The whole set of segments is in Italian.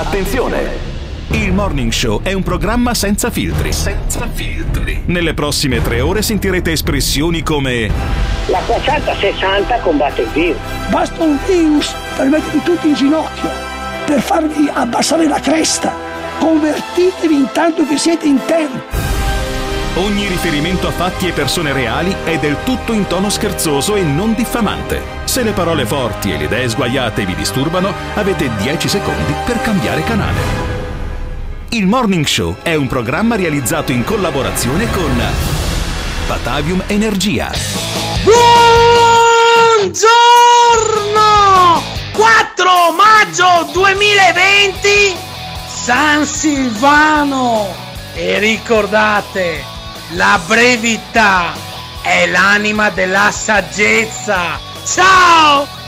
Attenzione! Il Morning Show è un programma senza filtri. Senza filtri. Nelle prossime tre ore sentirete espressioni come La 460 combatte il virus. Basta un virus per mettervi tutti in ginocchio, per farvi abbassare la cresta. Convertitevi intanto che siete in tempo. Ogni riferimento a fatti e persone reali è del tutto in tono scherzoso e non diffamante. Se le parole forti e le idee sguaiate vi disturbano, avete 10 secondi per cambiare canale. Il Morning Show è un programma realizzato in collaborazione con Batavium Energia. Buongiorno! 4 maggio 2020 San Silvano! E ricordate, la brevità è l'anima della saggezza. Ciao!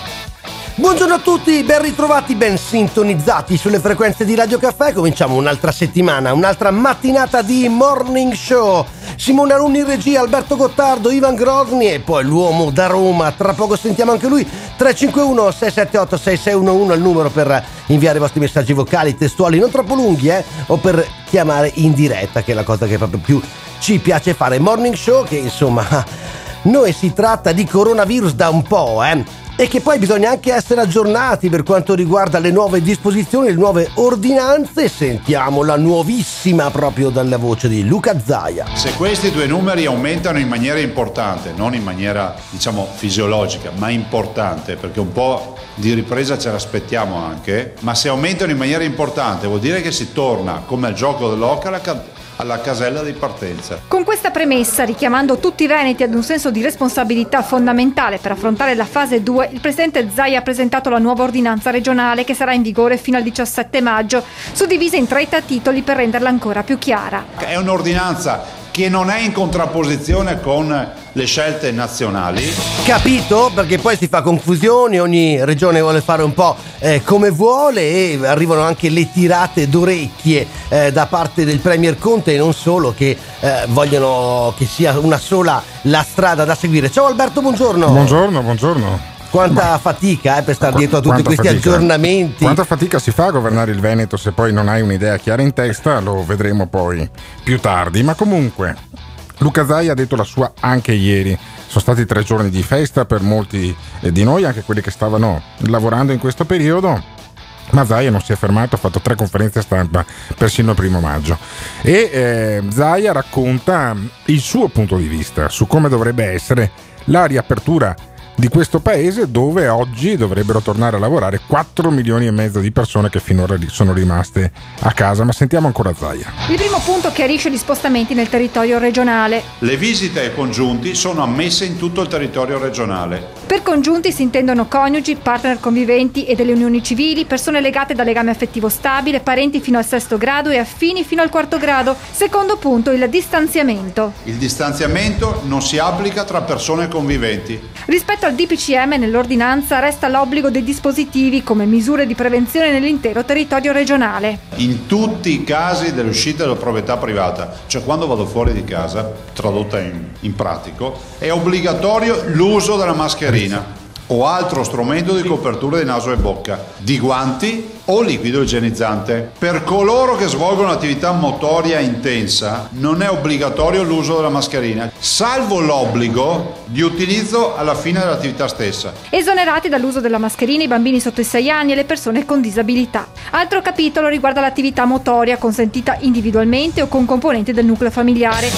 Buongiorno a tutti, ben ritrovati, ben sintonizzati sulle frequenze di Radio Caffè. Cominciamo un'altra settimana, un'altra mattinata di Morning Show. Simone Alunni in regia, Alberto Gottardo, Ivan Grosni e poi l'uomo da Roma. Tra poco sentiamo anche lui. 351 678 6611 è il numero per inviare i vostri messaggi vocali, testuali, non troppo lunghi, eh? O per chiamare in diretta, che è la cosa che proprio più ci piace fare. Morning Show che insomma... Noi si tratta di coronavirus da un po', eh? E che poi bisogna anche essere aggiornati per quanto riguarda le nuove disposizioni, le nuove ordinanze. Sentiamo la nuovissima proprio dalla voce di Luca Zaia. Se questi due numeri aumentano in maniera importante, non in maniera diciamo fisiologica, ma importante, perché un po' di ripresa ce l'aspettiamo anche, ma se aumentano in maniera importante vuol dire che si torna come al gioco dell'oca alla ca- alla casella di partenza. Con questa premessa, richiamando tutti i veneti ad un senso di responsabilità fondamentale per affrontare la fase 2, il presidente Zai ha presentato la nuova ordinanza regionale che sarà in vigore fino al 17 maggio, suddivisa in 30 titoli per renderla ancora più chiara. È un'ordinanza che non è in contrapposizione con le scelte nazionali. Capito? Perché poi si fa confusione, ogni regione vuole fare un po' eh, come vuole e arrivano anche le tirate d'orecchie eh, da parte del Premier Conte e non solo che eh, vogliono che sia una sola la strada da seguire. Ciao Alberto, buongiorno. Buongiorno, buongiorno. Quanta Ma, fatica eh, per stare dietro a tutti questi fatica, aggiornamenti. Quanta fatica si fa a governare il Veneto se poi non hai un'idea chiara in testa, lo vedremo poi più tardi. Ma comunque, Luca Zai ha detto la sua anche ieri. Sono stati tre giorni di festa per molti eh, di noi, anche quelli che stavano lavorando in questo periodo. Ma Zaya non si è fermato, ha fatto tre conferenze stampa persino il primo maggio. E eh, Zaya racconta il suo punto di vista su come dovrebbe essere la riapertura di questo paese dove oggi dovrebbero tornare a lavorare 4 milioni e mezzo di persone che finora sono rimaste a casa. Ma sentiamo ancora Zaia. Il primo punto chiarisce gli spostamenti nel territorio regionale. Le visite ai congiunti sono ammesse in tutto il territorio regionale. Per congiunti si intendono coniugi, partner conviventi e delle unioni civili, persone legate da legame affettivo stabile, parenti fino al sesto grado e affini fino al quarto grado. Secondo punto, il distanziamento. Il distanziamento non si applica tra persone conviventi. Rispetto al DPCM nell'ordinanza resta l'obbligo dei dispositivi come misure di prevenzione nell'intero territorio regionale. In tutti i casi dell'uscita della proprietà privata, cioè quando vado fuori di casa, tradotta in, in pratico, è obbligatorio l'uso della mascherina o altro strumento di copertura di naso e bocca, di guanti o liquido igienizzante. Per coloro che svolgono attività motoria intensa non è obbligatorio l'uso della mascherina, salvo l'obbligo di utilizzo alla fine dell'attività stessa. Esonerati dall'uso della mascherina i bambini sotto i 6 anni e le persone con disabilità. Altro capitolo riguarda l'attività motoria consentita individualmente o con componenti del nucleo familiare.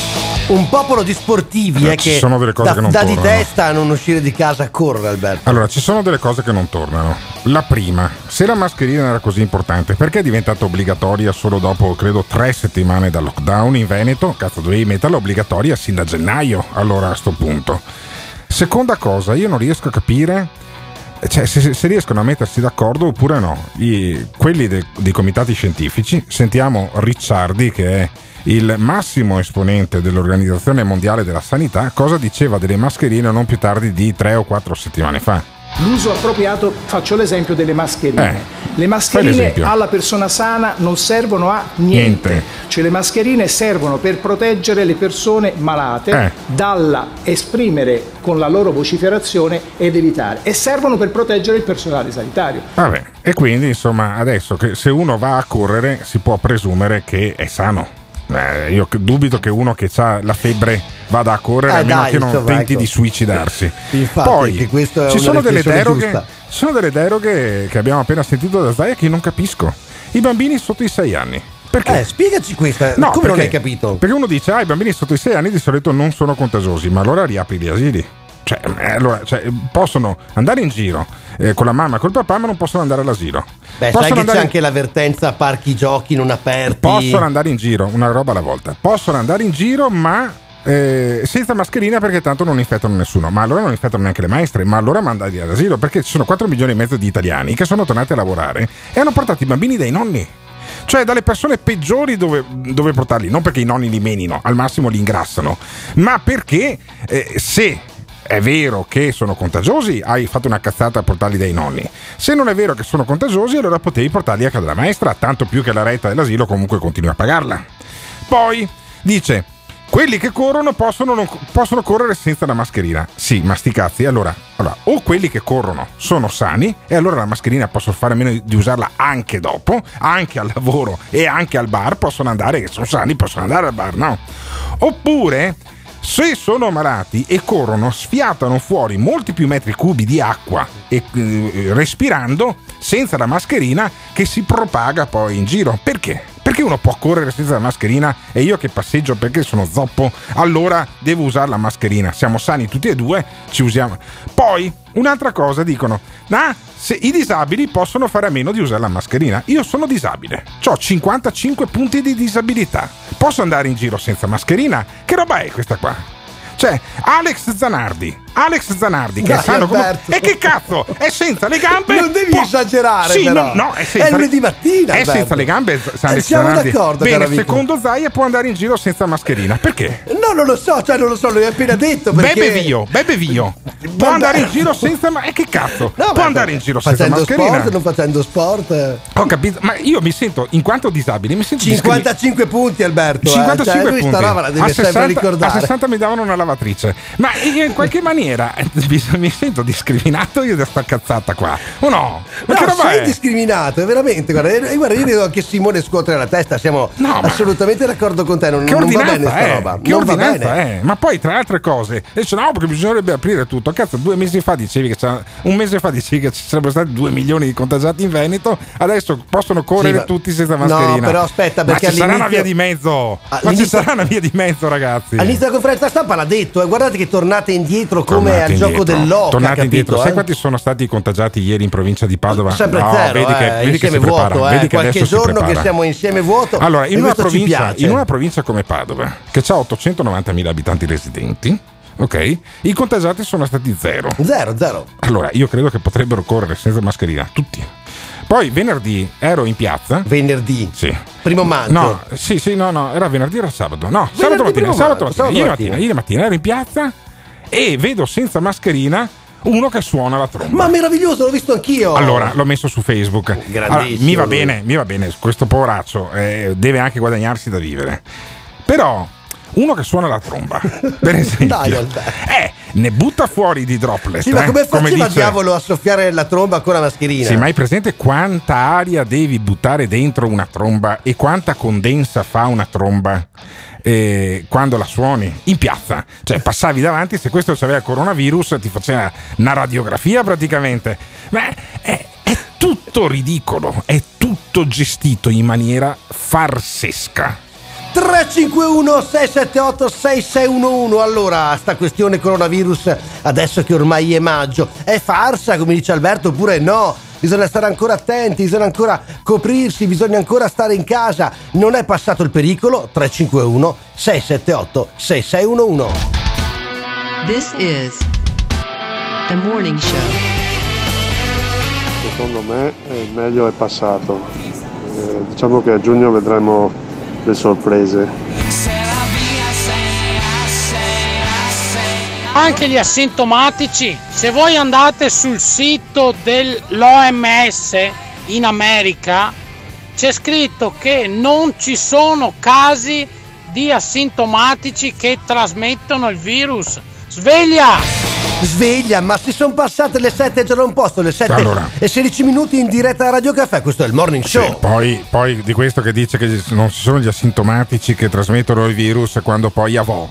Un popolo di sportivi Eh, eh, ci che sono delle cose da, che non da di testa a non uscire di casa a correre Alberto. Allora, ci sono delle cose che non tornano. La prima, se la mascherina era così importante, perché è diventata obbligatoria solo dopo, credo, tre settimane dal lockdown in Veneto? Cazzo, dovevi metterla obbligatoria sin da gennaio, allora a sto punto. Seconda cosa, io non riesco a capire cioè, se, se riescono a mettersi d'accordo oppure no. I- quelli de- dei comitati scientifici, sentiamo Ricciardi che è il massimo esponente dell'Organizzazione Mondiale della Sanità, cosa diceva delle mascherine non più tardi di tre o quattro settimane fa. L'uso appropriato, faccio l'esempio delle mascherine. Le mascherine alla persona sana non servono a niente. niente. Cioè le mascherine servono per proteggere le persone malate eh. dalla esprimere con la loro vociferazione ed evitare e servono per proteggere il personale sanitario. Vabbè, e quindi insomma adesso che se uno va a correre si può presumere che è sano. Eh, io dubito che uno che ha la febbre vada a correre, eh, a meno dai, che non insomma, tenti ecco. di suicidarsi. Infatti, Poi ci sono, delle deroghe, sono delle deroghe che abbiamo appena sentito da Zaya che non capisco. I bambini sotto i 6 anni. Perché? Eh, spiegaci questa, no, come perché, non hai capito? Perché uno dice, ah, i bambini sotto i 6 anni di solito non sono contagiosi, ma allora riapri gli asili. Cioè, eh, allora, cioè, possono andare in giro eh, con la mamma e col papà, ma non possono andare all'asilo. Beh, possono sai che c'è in... anche l'avvertenza parchi giochi non aperti. Possono andare in giro, una roba alla volta. Possono andare in giro, ma eh, senza mascherina perché tanto non infettano nessuno. Ma allora non infettano neanche le maestre, ma allora mandati all'asilo perché ci sono 4 milioni e mezzo di italiani che sono tornati a lavorare e hanno portato i bambini dai nonni. Cioè dalle persone peggiori dove, dove portarli, non perché i nonni li menino, al massimo li ingrassano, ma perché eh, se è vero che sono contagiosi, hai fatto una cazzata a portarli dai nonni. Se non è vero che sono contagiosi, allora potevi portarli a casa della maestra, tanto più che la retta dell'asilo comunque continui a pagarla. Poi dice. Quelli che corrono possono, non, possono correre senza la mascherina. Sì, ma sti cazzi. Allora, allora, o quelli che corrono sono sani e allora la mascherina possono fare a meno di usarla anche dopo, anche al lavoro e anche al bar, possono andare, che sono sani, possono andare al bar, no? Oppure se sono malati e corrono, sfiatano fuori molti più metri cubi di acqua e, eh, respirando senza la mascherina che si propaga poi in giro. Perché? Perché uno può correre senza la mascherina e io che passeggio perché sono zoppo, allora devo usare la mascherina. Siamo sani tutti e due, ci usiamo. Poi, un'altra cosa dicono, ah, se i disabili possono fare a meno di usare la mascherina. Io sono disabile, ho 55 punti di disabilità. Posso andare in giro senza mascherina? Che roba è questa qua? Cioè, Alex Zanardi Alex Zanardi che Dai, sanno come e che cazzo? È senza le gambe? Non devi po- esagerare sì, però. No, no, è, senza è lunedì mattina è senza le gambe Alex eh, siamo Zanardi. d'accordo bene secondo Zaia può andare in giro senza mascherina. Perché? no non lo so cioè non lo so l'hai appena detto perché... bebe vio bebe vio. Può andare in giro senza ma e che cazzo? No, può andare in giro senza mascherina. sport, non facendo sport. Ho capito ma io mi sento in quanto disabile mi sento 55 punti Alberto 55 eh. cioè, punti. la devi a 60, ricordare. a 60 mi davano una lavatrice ma in qualche maniera mi sento discriminato io da sta cazzata qua. O no? Ma no, che sei è? discriminato, veramente. Guarda, eh, guarda, io vedo anche Simone scuotere la testa, siamo no, assolutamente d'accordo con te. Non, non va bene sta roba. Che non va bene. È? Ma poi, tra altre cose, dice no, perché bisognerebbe aprire tutto. Cazzo, due mesi fa dicevi che c'era, un mese fa dicevi che ci sarebbero stati due milioni di contagiati in Veneto, adesso possono correre sì, tutti senza mascherina. No, però aspetta, perché ma ci sarà una via di mezzo. Ma ci sarà una via di mezzo, ragazzi. All'inizio della conferenza stampa l'ha detto, eh, guardate che tornate indietro come tornate al indietro. gioco dell'Oca. Tornate indietro. Sai eh? quanti sono stati contagiati ieri in provincia di Padova? Sempre no, zero, vedi che, eh, vedi che si vuoto, eh, qualche giorno che siamo insieme vuoto. Allora, in una, provincia, in una provincia come Padova, che ha 890.000 abitanti residenti, ok? I contagiati sono stati zero. Zero, zero. Allora, io credo che potrebbero correre senza mascherina, tutti. Poi venerdì ero in piazza. Venerdì? Sì. Primo maggio? No, sì, sì, no, no, era venerdì, era sabato. No, venerdì sabato mattina, sabato mattina, ieri mattina, ieri mattina ero in piazza e vedo senza mascherina uno che suona la tromba. Ma meraviglioso, l'ho visto anch'io. Allora, l'ho messo su Facebook. Allora, mi va bene, mi va bene, questo poveraccio eh, deve anche guadagnarsi da vivere. Però uno che suona la tromba, per esempio, Dai, eh, ne butta fuori di droplet. Sì, ma come eh, faceva dice... diavolo a soffiare la tromba con la mascherina? Sì, ma hai presente quanta aria devi buttare dentro una tromba e quanta condensa fa una tromba? eh, quando la suoni in piazza, cioè passavi davanti, se questo aveva coronavirus ti faceva una radiografia praticamente. Ma è, è tutto ridicolo, è tutto gestito in maniera farsesca. 351 678 6611 allora sta questione coronavirus adesso che ormai è maggio è farsa come dice Alberto oppure no bisogna stare ancora attenti, bisogna ancora coprirsi, bisogna ancora stare in casa. Non è passato il pericolo? 351 678 6611. This is the morning show. Secondo me il meglio è passato. Eh, diciamo che a giugno vedremo le sorprese. anche gli asintomatici. Se voi andate sul sito dell'OMS in America c'è scritto che non ci sono casi di asintomatici che trasmettono il virus. Sveglia! Sveglia, ma si sono passate le 7 e già un posto, le 7 Allora. e 16 minuti in diretta a Radio Caffè, questo è il morning show. Sì, poi, poi di questo che dice che non ci sono gli asintomatici che trasmettono il virus quando poi avò.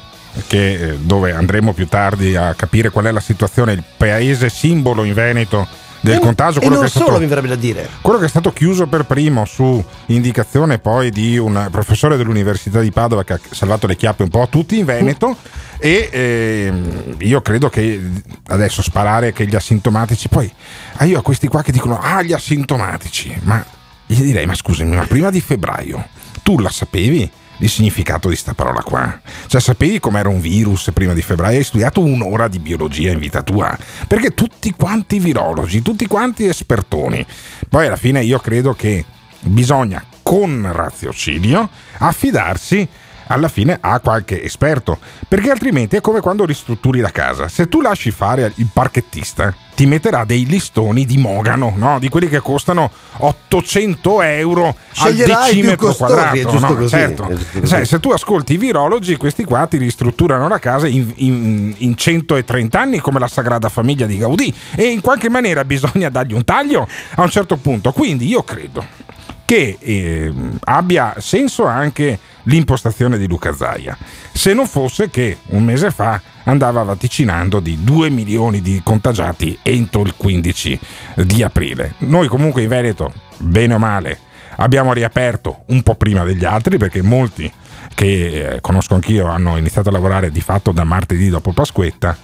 Che, eh, dove andremo più tardi a capire qual è la situazione, il paese simbolo in Veneto del e, contagio. Quello non che è stato- solo mi verrebbe da dire. quello che è stato chiuso per primo su indicazione poi di un professore dell'Università di Padova che ha salvato le chiappe un po' a tutti in Veneto e ehm, io credo che adesso sparare che gli asintomatici poi ah, io a questi qua che dicono ah gli asintomatici ma gli direi ma scusami ma prima di febbraio tu la sapevi il significato di sta parola qua? Cioè sapevi com'era un virus prima di febbraio? Hai studiato un'ora di biologia in vita tua? Perché tutti quanti virologi tutti quanti espertoni poi alla fine io credo che bisogna con raziocinio affidarsi alla fine a qualche esperto perché altrimenti è come quando ristrutturi la casa se tu lasci fare il parchettista ti metterà dei listoni di mogano no? di quelli che costano 800 euro Sceglierai al decimetro quadrato è giusto no? così, certo. è giusto così. Sai, se tu ascolti i virologi questi qua ti ristrutturano la casa in, in- in 130 anni come la Sagrada Famiglia di Gaudì e in qualche maniera bisogna dargli un taglio a un certo punto quindi io credo che eh, abbia senso anche l'impostazione di Luca Zaia, se non fosse che un mese fa andava vaticinando di 2 milioni di contagiati entro il 15 di aprile. Noi comunque in Veneto, bene o male, abbiamo riaperto un po' prima degli altri perché molti che eh, conosco anch'io hanno iniziato a lavorare di fatto da martedì dopo Pasquetta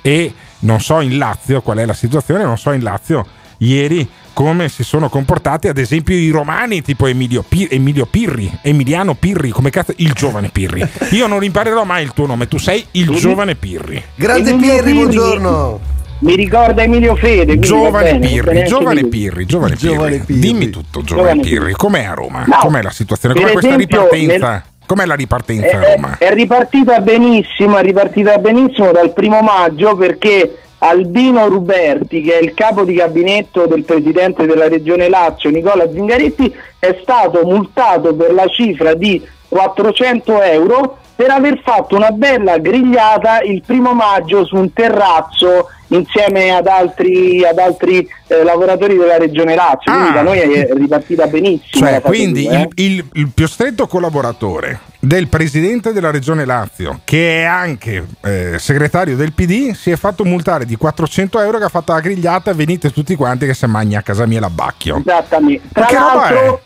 e non so in Lazio qual è la situazione, non so in Lazio ieri come si sono comportati ad esempio i romani tipo Emilio, Pi- Emilio Pirri, Emiliano Pirri, come cazzo, il giovane Pirri. Io non imparerò mai il tuo nome, tu sei il giovane Pirri. Grande Pirri, Pirri. buongiorno. Mi ricorda Emilio Fede. Giovane bene, Pirri, giovane. Pirri, giovane Giovane Pirri. Pirri. Dimmi tutto, giovane Giovane Pirri, Pirri. com'è a Roma? No, Com'è la situazione? Com'è questa esempio, ripartenza? nel- Com'è la ripartenza a È, Roma? è ripartita benissimo, è ripartita benissimo dal primo maggio perché Albino Ruberti, che è il capo di gabinetto del presidente della regione Lazio, Nicola Zingaretti, è stato multato per la cifra di 400 euro per aver fatto una bella grigliata il primo maggio su un terrazzo insieme ad altri, ad altri eh, lavoratori della regione Lazio. Quindi Ah. da noi è ripartita benissimo. Cioè, quindi due, eh. il, il- il più stretto collaboratore del presidente della regione Lazio, che è anche eh, segretario del PD, si è fatto multare di 400 euro che ha fatto la grigliata. Venite tutti quanti che se magna a casa mia l'abbacchio. Esattamente. Tra l'altro,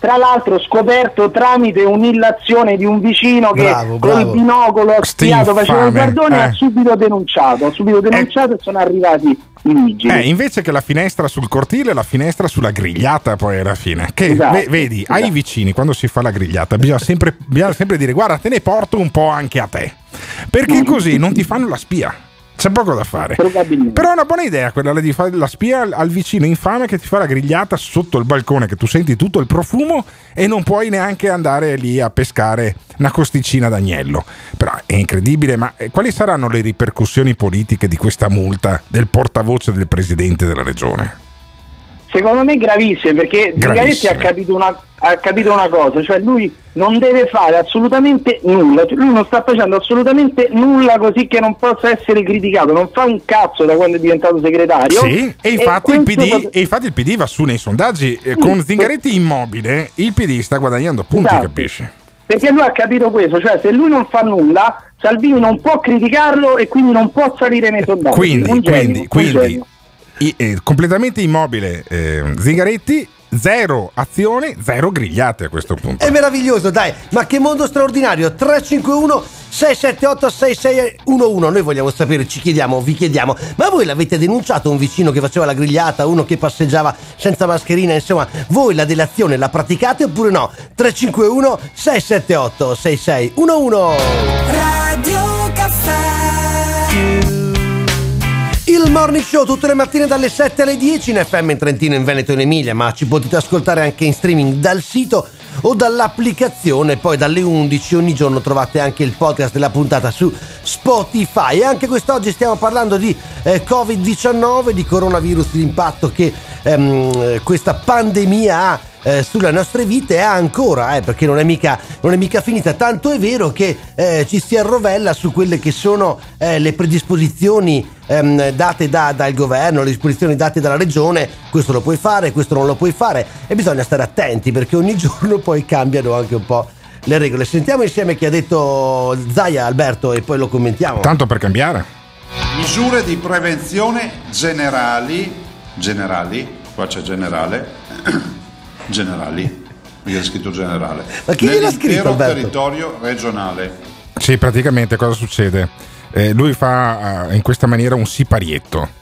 tra l'altro scoperto tramite un'illazione di un vicino che Bravo, col bravo. binocolo ha Sti spiato faceva il infame, guardone eh. ha subito denunciato ha subito denunciato e sono arrivati i Eh, invece che la finestra sul cortile, la finestra sulla grigliata poi alla fine. Che Esatto, ve- vedi, ai esatto. vicini quando si fa la grigliata bisogna sempre, bisogna sempre dire guarda te ne porto un po' anche a te. Perché così non ti fanno la spia. C'è poco da fare. Però è una buona idea quella di fare la spia al- al vicino infame che ti fa la grigliata sotto il balcone, che tu senti tutto il profumo e non puoi neanche andare lì a pescare una costicina d'agnello. Però è incredibile, ma eh, quali saranno le ripercussioni politiche di questa multa del portavoce del presidente della regione? Secondo me gravissime perché Zingaretti ha capito, una, ha capito una cosa cioè lui non deve fare assolutamente nulla Cioè, lui non sta facendo assolutamente nulla così che non possa essere criticato non fa un cazzo da quando è diventato segretario Sì, e infatti, il questo PD, pot- e infatti il PD va su nei sondaggi eh, con Zingaretti immobile, il PD sta guadagnando punti, Esatto. capisci? Perché lui ha capito questo, cioè se lui non fa nulla, Salvini non può criticarlo e quindi non può salire nei sondaggi. Quindi, quindi, quindi. I- eh, completamente immobile eh, Zingaretti, zero azione, zero grigliate a questo punto. È meraviglioso, dai, ma che mondo straordinario! 351 678 6611. Noi vogliamo sapere, ci chiediamo, vi chiediamo, ma voi l'avete denunciato un vicino che faceva la grigliata, uno che passeggiava senza mascherina, insomma, voi la delazione la praticate oppure no? 351 678 6611. Radio Caffè Il morning show tutte le mattine dalle 7 alle 10 in FM in Trentino, in Veneto e in Emilia, ma ci potete ascoltare anche in streaming dal sito o dall'applicazione. Poi dalle 11 ogni giorno trovate anche il podcast della puntata su Spotify. E anche quest'oggi stiamo parlando di eh, Covid-19, di coronavirus, l'impatto che ehm, questa pandemia ha eh, sulle nostre vite e ancora, eh, perché non è, mica, non è mica finita. Tanto è vero che eh, ci si arrovella su quelle che sono eh, le predisposizioni ehm, date da, dal governo, le disposizioni date dalla regione. Questo lo puoi fare, questo non lo puoi fare e bisogna stare attenti perché ogni giorno poi cambiano anche un po' le regole. Sentiamo insieme chi ha detto Zaia Alberto e poi lo commentiamo. Tanto per cambiare. Misure di prevenzione generali, generali, qua c'è generale, generali, perché è scritto generale, Ma chi gliel'ha scritto, nell'intero territorio regionale. Sì, praticamente cosa succede? Eh, lui fa eh, in questa maniera un siparietto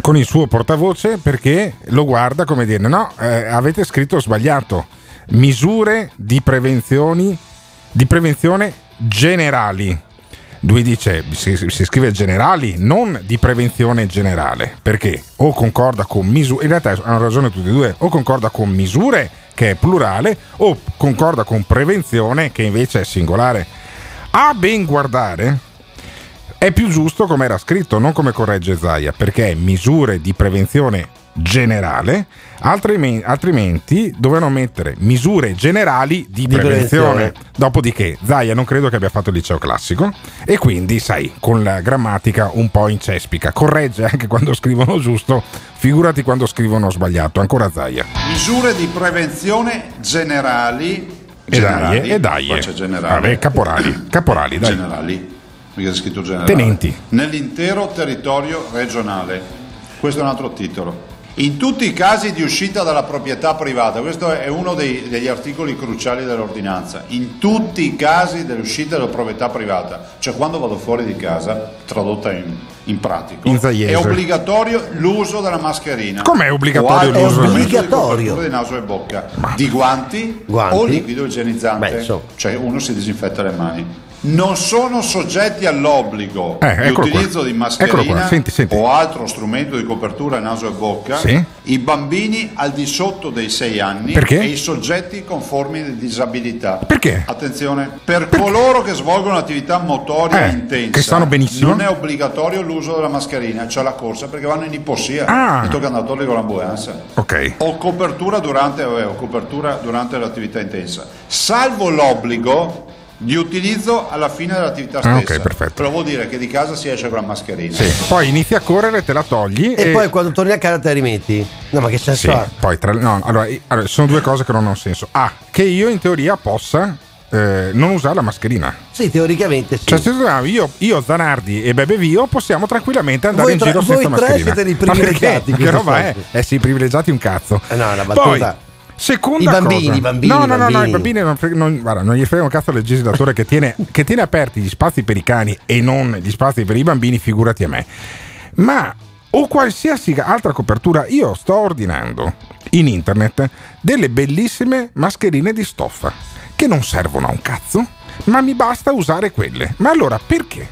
con il suo portavoce perché lo guarda come dire no, eh, avete scritto sbagliato. Misure di prevenzioni di prevenzione generali. Lui dice, si, si scrive generali, non di prevenzione generale, perché o concorda con misure, in realtà hanno ragione tutti e due, o concorda con misure, che è plurale, o concorda con prevenzione, che invece è singolare. A ben guardare, è più giusto come era scritto, non come corregge Zaia, perché misure di prevenzione generale, altrimenti, altrimenti dovevano mettere misure generali di, Di prevenzione. prevenzione. Dopodiché Zaia non credo che abbia fatto il liceo classico e quindi, sai, con la grammatica un po' incespica, corregge anche quando scrivono giusto, figurati quando scrivono sbagliato, ancora Zaia. Misure di prevenzione generali. E dai, e dai. Vabbè, caporali, caporali, dai. Generali, perché è scritto generale. Tenenti. Nell'intero territorio regionale. Questo è un altro titolo. In tutti i casi di uscita dalla proprietà privata, questo è uno dei- degli articoli cruciali dell'ordinanza, in tutti i casi dell'uscita dalla proprietà privata, cioè quando vado fuori di casa, tradotta in, in pratico, In è obbligatorio l'uso della mascherina. Com'è obbligatorio o l'uso? di Obbligatorio. copertura di naso e bocca, di guanti, Guanti. o liquido igienizzante, Beh, insomma. cioè uno si disinfetta le mani. Non sono soggetti all'obbligo Eh, di utilizzo qua. di mascherina senti, senti. o altro strumento di copertura naso e bocca Sì. i bambini al di sotto dei 6 anni Perché? e i soggetti con forme di disabilità. Perché? Attenzione, per coloro che svolgono attività motoria Eh, intensa che stanno benissimo. non è obbligatorio l'uso della mascherina, cioè la corsa perché vanno in iposia Ah. e tocca andare con l'ambulanza. Ok. O copertura durante, vabbè, o copertura durante l'attività intensa, salvo l'obbligo di utilizzo alla fine dell'attività Ah, stessa. ok, perfetto. Però vuol dire che di casa si esce con la mascherina. Sì. Poi inizi a correre, te la togli E poi quando torni a casa te la rimetti? No, ma che senso Sì, ha? poi tra, no, allora, i- allora, sono due cose che non hanno senso. A, che io in teoria possa eh, non usare la mascherina. Sì, teoricamente sì. Cioè, se tu- io, io, Zanardi e Bebe Vio possiamo tranquillamente andare Voi in tre- giro voi senza tre mascherina. siete dei Ma perché? privilegiati in Che questo roba è? Eh sì, privilegiati un cazzo. Eh no, è una Poi, battuta. Seconda I bambini, cosa. bambini, no, no, no, no, i bambini. non, non- guarda, non gli frega un cazzo al legislatore che tiene, che tiene aperti gli spazi per i cani e non gli spazi per i bambini, figurati a me. Ma o qualsiasi altra copertura, io sto ordinando in internet delle bellissime mascherine di stoffa che non servono a un cazzo, ma mi basta usare quelle. Ma allora perché?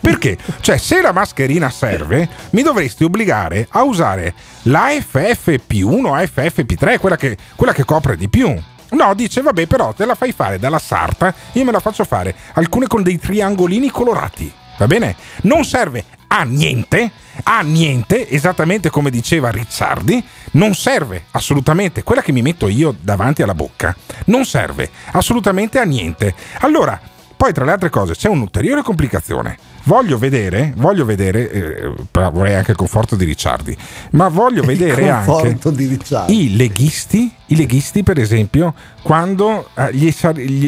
Perché? Cioè, se la mascherina serve, mi dovresti obbligare a usare la FFP1 o FFP3, quella che, quella che copre di più. No, dice, vabbè, però te la fai fare dalla sarta, io me la faccio fare, alcune con dei triangolini colorati. Va bene? Non serve a niente, a niente, esattamente come diceva Rizzardi, non serve assolutamente, quella che mi metto io davanti alla bocca, non serve assolutamente a niente. Allora, poi tra le altre cose c'è un'ulteriore complicazione. Voglio vedere, voglio vedere, eh, vorrei anche il conforto di Ricciardi, ma voglio vedere anche i leghisti, i leghisti per esempio, quando eh, gli-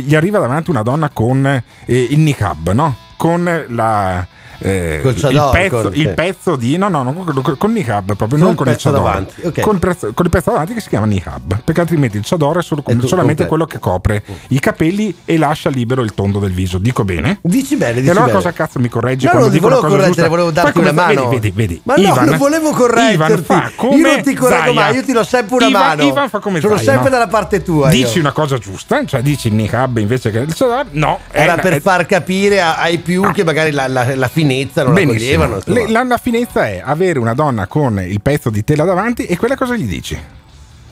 gli arriva davanti una donna con eh, il niqab, no? Con la... eh, il, pezzo, il pezzo di no no, no con, niqab proprio non il con il chador davanti, ok. con, il pezzo, con il pezzo davanti che si chiama niqab perché altrimenti il chador è solo- tu- solamente ok. quello che copre i capelli e lascia libero il tondo del viso dico bene? Dici bene, dici e allora bene. cosa cazzo mi correggi No, quando non dico volevo correggere, giusta? volevo darti una mano. Vedi, vedi, vedi. Ma no, Ivan, non volevo correggerti. Io non ti correggo mai, io ti do sempre una Ivan- mano. Ivan fa come Sono Zaia, sempre no? dalla parte tua. io. Dici una cosa giusta, cioè dici il niqab invece che il chador? No, Era è- per è- far capire ai più che magari la, la finezza non Benissimo. la. Le- la, la finezza è avere una donna con il pezzo di tela davanti e quella cosa gli dici?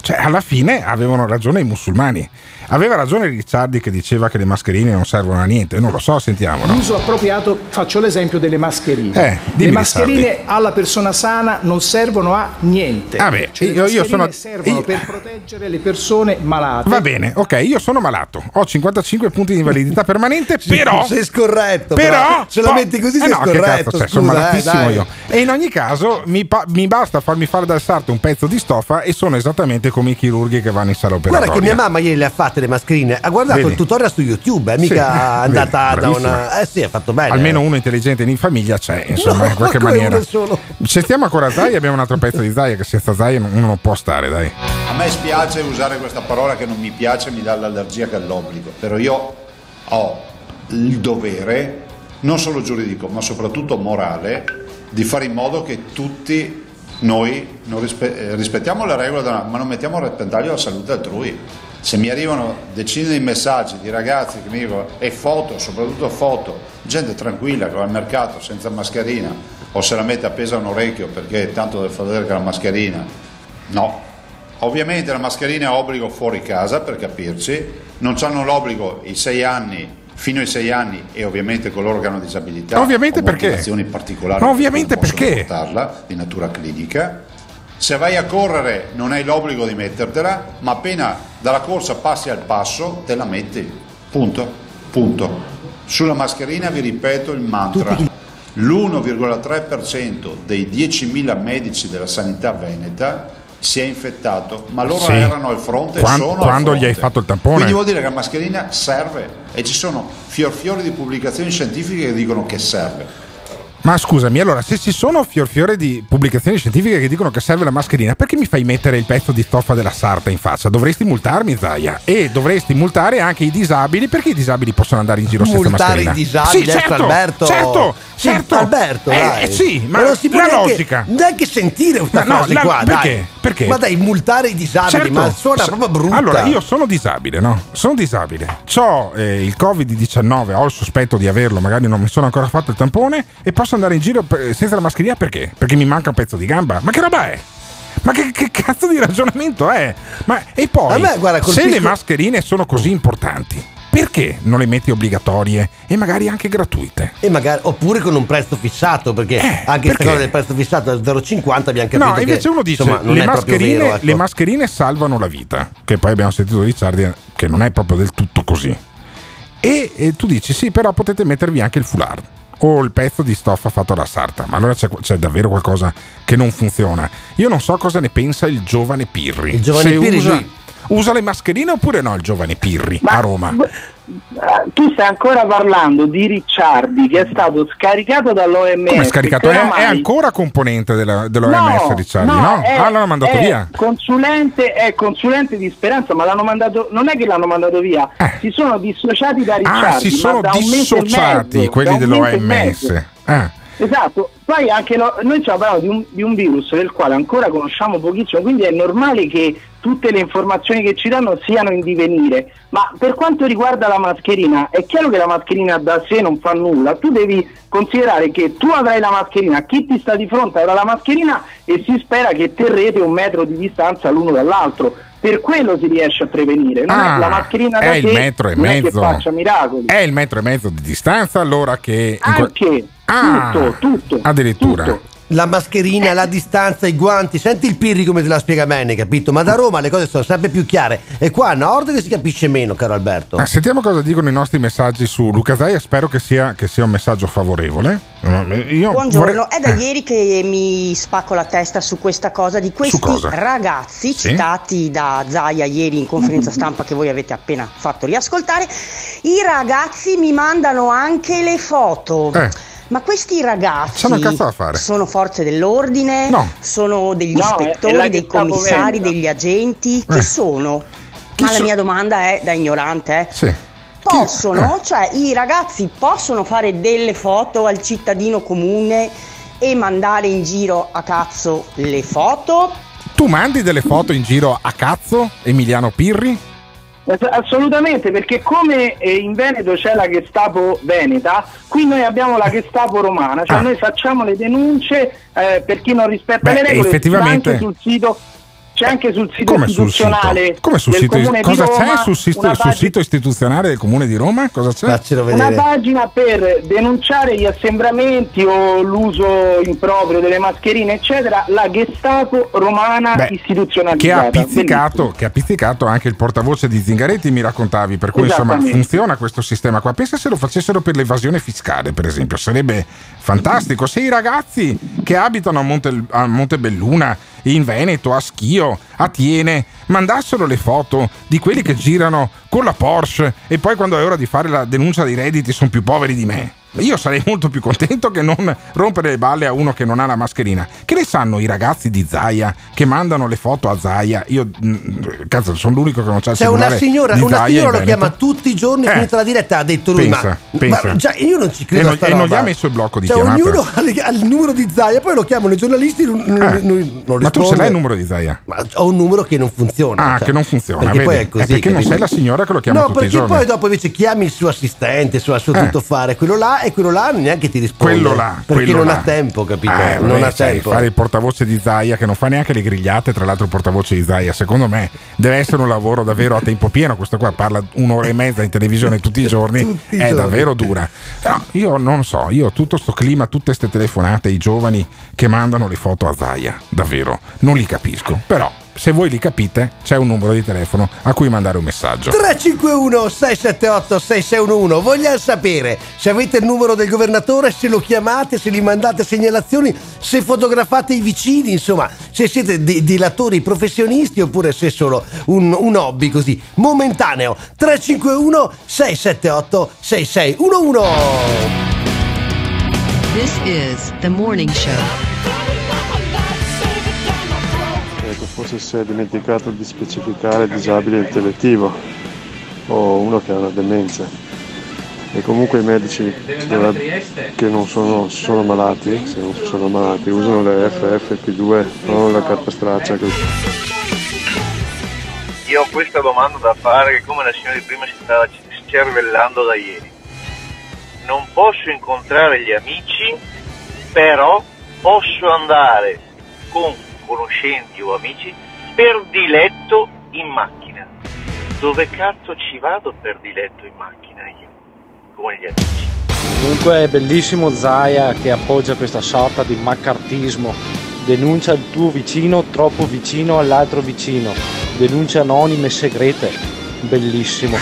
Cioè, alla fine avevano ragione i musulmani. Aveva ragione Ricciardi che diceva che le mascherine non servono a niente. Non lo so, sentiamo. L'uso appropriato, faccio l'esempio delle mascherine. Eh, dimmi, le mascherine Ricciardi. alla persona sana non servono a niente. Ah, beh, Cioè, le io- io sono- servono io- per proteggere le persone malate. Va bene, ok, io sono malato, ho 55 punti di invalidità permanente, però... sei scorretto, Però... però, se la po- metti così eh sei no, scorretto, cazzo c'è, scusa, sono eh, malatissimo dai. io. E in ogni caso mi, pa- mi basta farmi fare dal sarto un pezzo di stoffa e sono esattamente come i chirurghi che vanno in sala operatoria. Guarda che mia mamma ieri le ha fatte le mascherine, ha guardato Vedi? il tutorial su YouTube, è Sì, mica vedi, andata da bravissima. una... Eh sì, ha fatto bene. Almeno uno intelligente in famiglia c'è, insomma, No, in qualche maniera. solo. Sentiamo ancora Zai, abbiamo un altro pezzo di Zai che senza Zai uno non può stare, dai. A me spiace usare questa parola che non mi piace, mi dà l'allergia che è l'obbligo, però io ho il dovere, non solo giuridico, ma soprattutto morale, di fare in modo che tutti noi non rispe- eh, rispettiamo le regole, della- ma non mettiamo a repentaglio la salute altrui. Se mi arrivano decine di messaggi di ragazzi che mi dicono e foto, soprattutto foto, gente tranquilla che va al mercato senza mascherina o se la mette appesa a un orecchio perché tanto deve far vedere che la mascherina, no, Ovviamente la mascherina è obbligo fuori casa per capirci, non hanno l'obbligo i sei anni fino ai sei anni e ovviamente coloro che hanno disabilità Ovviamente o perché? motivazioni particolari ovviamente perché? portarla di natura clinica. Se vai a correre non hai l'obbligo di mettertela, ma appena dalla corsa passi al passo te la metti. Punto. Punto. Sulla mascherina vi ripeto il mantra. L'1,3% dei 10.000 medici della sanità veneta si è infettato, ma loro Sì. erano al fronte e Quan- sono quando fronte. gli hai fatto il tampone? Quindi vuol dire che la mascherina serve e ci sono fior fiori di pubblicazioni scientifiche che dicono che serve. Ma scusami, allora, se ci sono fior fiore di pubblicazioni scientifiche che dicono che serve la mascherina, perché mi fai mettere il pezzo di stoffa della sarta in faccia? Dovresti multarmi, Zaia. E dovresti multare anche i disabili, perché i disabili possono andare in giro senza Multare mascherina? i disabili, sì, ecco, certo, Alberto. Certo, Sì, certo. Alberto, Eh, dai. eh, sì, ma, non si può la neanche- logica. Neanche sentire questa No, no, frase la- qua, perché? dai. Perché? Ma dai, multare i disabili, Certo. ma suona S- proprio brutta. Allora, io sono disabile, no? Sono disabile. Ho il Covid-19, ho il sospetto di averlo, magari non mi sono ancora fatto il tampone e posso andare in giro per- senza la mascherina perché? Perché mi manca un pezzo di gamba. Ma che roba è? Ma che, che cazzo di ragionamento è? Ma, e poi, me, guarda, se le mascherine sono così importanti, perché non le metti obbligatorie e magari anche gratuite? E magari, oppure con un prezzo fissato, perché anche questa Eh, cosa del prezzo fissato è 0,50 abbiamo capito No, invece che, uno dice insomma, le mascherine, vero, ecco. le mascherine salvano la vita, che poi abbiamo sentito Ricciardi che non è proprio del tutto così. E, e tu dici sì, però potete mettervi anche il foulard o il pezzo di stoffa fatto da sarta, ma allora c'è, c'è davvero qualcosa che non funziona. Io non so cosa ne pensa il giovane Pirri. Il giovane Se Pirri, usa, usa le mascherine oppure no il giovane Pirri a Roma? Eh, Tu stai ancora parlando di Ricciardi che è stato scaricato dall'OMS. Come è scaricato? È, è ancora componente della, dell'OMS Ricciardi, no? è- ah, l'hanno mandato via. Consulente, è consulente di Speranza, ma l'hanno mandato. Non è che l'hanno mandato via, si sono dissociati da Ricciardi. Eh. Ah, si sono dissociati mezzo, quelli dell'OMS. Ah. Esatto, poi anche lo- noi stiamo parlando di un, di un virus del quale ancora conosciamo pochissimo, quindi è normale che tutte le informazioni che ci danno siano in divenire. Ma per quanto riguarda la mascherina, è chiaro che la mascherina da sé non fa nulla, tu devi considerare che tu avrai la mascherina, chi ti sta di fronte avrà la mascherina e si spera che terrete un metro di distanza l'uno dall'altro. Per quello si riesce a prevenire. Non Ah, è la mascherina da è il metro e non è che mezzo. faccia miracoli. È il metro e mezzo di distanza allora che... Anche, Ah, tutto, tutto. Addirittura. La mascherina, la distanza, i guanti, senti il Pirri come te la spiega bene, capito? Ma da Roma le cose sono sempre più chiare. E qua a nord che si capisce meno, caro Alberto. Ah, sentiamo cosa dicono i nostri messaggi su Luca Zaia, spero che sia, che sia un messaggio favorevole. Eh, Io Buongiorno, vorrei- è da ieri che mi spacco la testa su questa cosa di questi cosa? ragazzi Sì? citati da Zaia ieri in conferenza stampa che voi avete appena fatto riascoltare. I ragazzi mi mandano anche le foto. Eh. Ma questi ragazzi fare. sono forze dell'ordine? No. Sono degli No, ispettori, la dei commissari, Veneta. degli agenti? Eh. sono? Chi Ma la so- mia domanda è da ignorante, eh. Sì. Possono, cioè i ragazzi possono fare delle foto al cittadino comune e mandare in giro a cazzo le foto? Tu mandi delle foto in giro a cazzo, Emiliano Pirri? Ass- Assolutamente, perché come eh, in Veneto c'è la Gestapo Veneta, qui noi abbiamo la Gestapo romana, cioè Ah. noi facciamo le denunce eh, per chi non rispetta Beh, le regole, effettivamente- anche sul sito c'è anche sul sito Come sul istituzionale sito? Come sul del sito? Comune di Cosa Roma, c'è sul sito, una sul sito istituzionale del Comune di Roma? Cosa c'è? Una pagina per denunciare gli assembramenti o l'uso improprio delle mascherine, eccetera, la Gestapo romana Beh, istituzionalizzata. Che ha, pizzicato, che ha pizzicato anche il portavoce di Zingaretti, mi raccontavi, per cui insomma funziona questo sistema qua. Pensa se lo facessero per l'evasione fiscale, per esempio, sarebbe fantastico. Se i ragazzi che abitano a, Monte, a Montebelluna, in Veneto, a Schio, a Tiene, mandassero le foto di quelli che girano con la Porsche e poi quando è ora di fare la denuncia dei redditi sono più poveri di me. Io sarei molto più contento che non rompere le balle a uno che non ha la mascherina. Che ne sanno i ragazzi di Zaia che mandano le foto a Zaia? Io, mm, cazzo, sono l'unico che non c'ha il C'è una signora, una signora lo chiama tutti i giorni, Eh. finita la diretta, ha detto lui, Pensa, ma, pensa. ma già, io non ci credo E non- e non gli ha messo il blocco di Cioè, chiamata? ognuno ha, le- ha il numero di Zaia, poi lo chiamano i giornalisti, non, Eh. non- non Ma tu ce l'hai il numero di Zaia? Ma ho un numero che non funziona. Ah, cioè, che non funziona. Perché vedi? poi è così. Eh, perché non sei la signora che lo chiama No, tutti i perché giorni. poi dopo invece chiami il suo assistente, il suo, il suo Eh. tuttofare, quello là, e quello là neanche ti risponde. Quello là, Perché quello non là. ha tempo, capito? Eh, non vabbè, ha sai, tempo. Fare il portavoce di Zaia che non fa neanche le grigliate, tra l'altro il portavoce di Zaia, secondo me deve essere un lavoro davvero a tempo pieno. Questo qua parla un'ora e mezza in televisione tutti i giorni, Tutti è giorni. davvero dura. Però io non so, io tutto sto clima, tutte queste telefonate, i giovani che mandano le foto a Zaia, davvero, non li capisco. Però se voi li capite, c'è un numero di telefono a cui mandare un messaggio. 351 678 6611 vogliamo sapere se avete il numero del governatore se lo chiamate se gli mandate segnalazioni se fotografate i vicini insomma se siete di- dilatori professionisti oppure se è solo un, un hobby così momentaneo 351 678 6611 This is the morning show. Forse si è dimenticato di specificare disabile intellettivo o uno che ha una demenza. E comunque i medici che non sono, sono malati, se non sono malati, usano le FFP2, non la carta straccia. Io ho questa domanda da fare che come la signora di prima si stava scervellando da ieri. Non posso incontrare gli amici, però posso andare con conoscenti o amici per diletto in macchina. Dove cazzo ci vado per diletto in macchina io? Come gli amici. Comunque è bellissimo Zaia che appoggia questa sorta di maccartismo. Denuncia il tuo vicino troppo vicino all'altro vicino. Denunce anonime segrete. Bellissimo.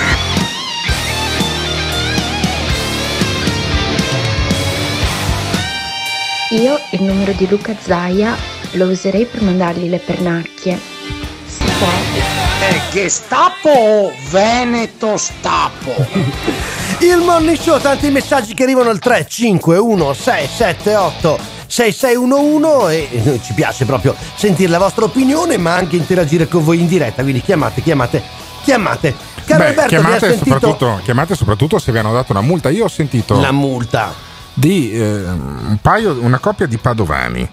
Io il numero di Luca Zaia lo userei per mandargli le pernacchie. Si può? È Gestapo o Veneto Stapo? Il morning show, tanti messaggi che arrivano al 351 678 6611 e noi ci piace proprio sentire la vostra opinione ma anche interagire con voi in diretta, quindi chiamate, chiamate, chiamate. Caro Beh, Alberto, chiamate, sentito soprattutto, chiamate soprattutto se vi hanno dato una multa. Io ho sentito la multa di eh, un paio, una coppia di padovani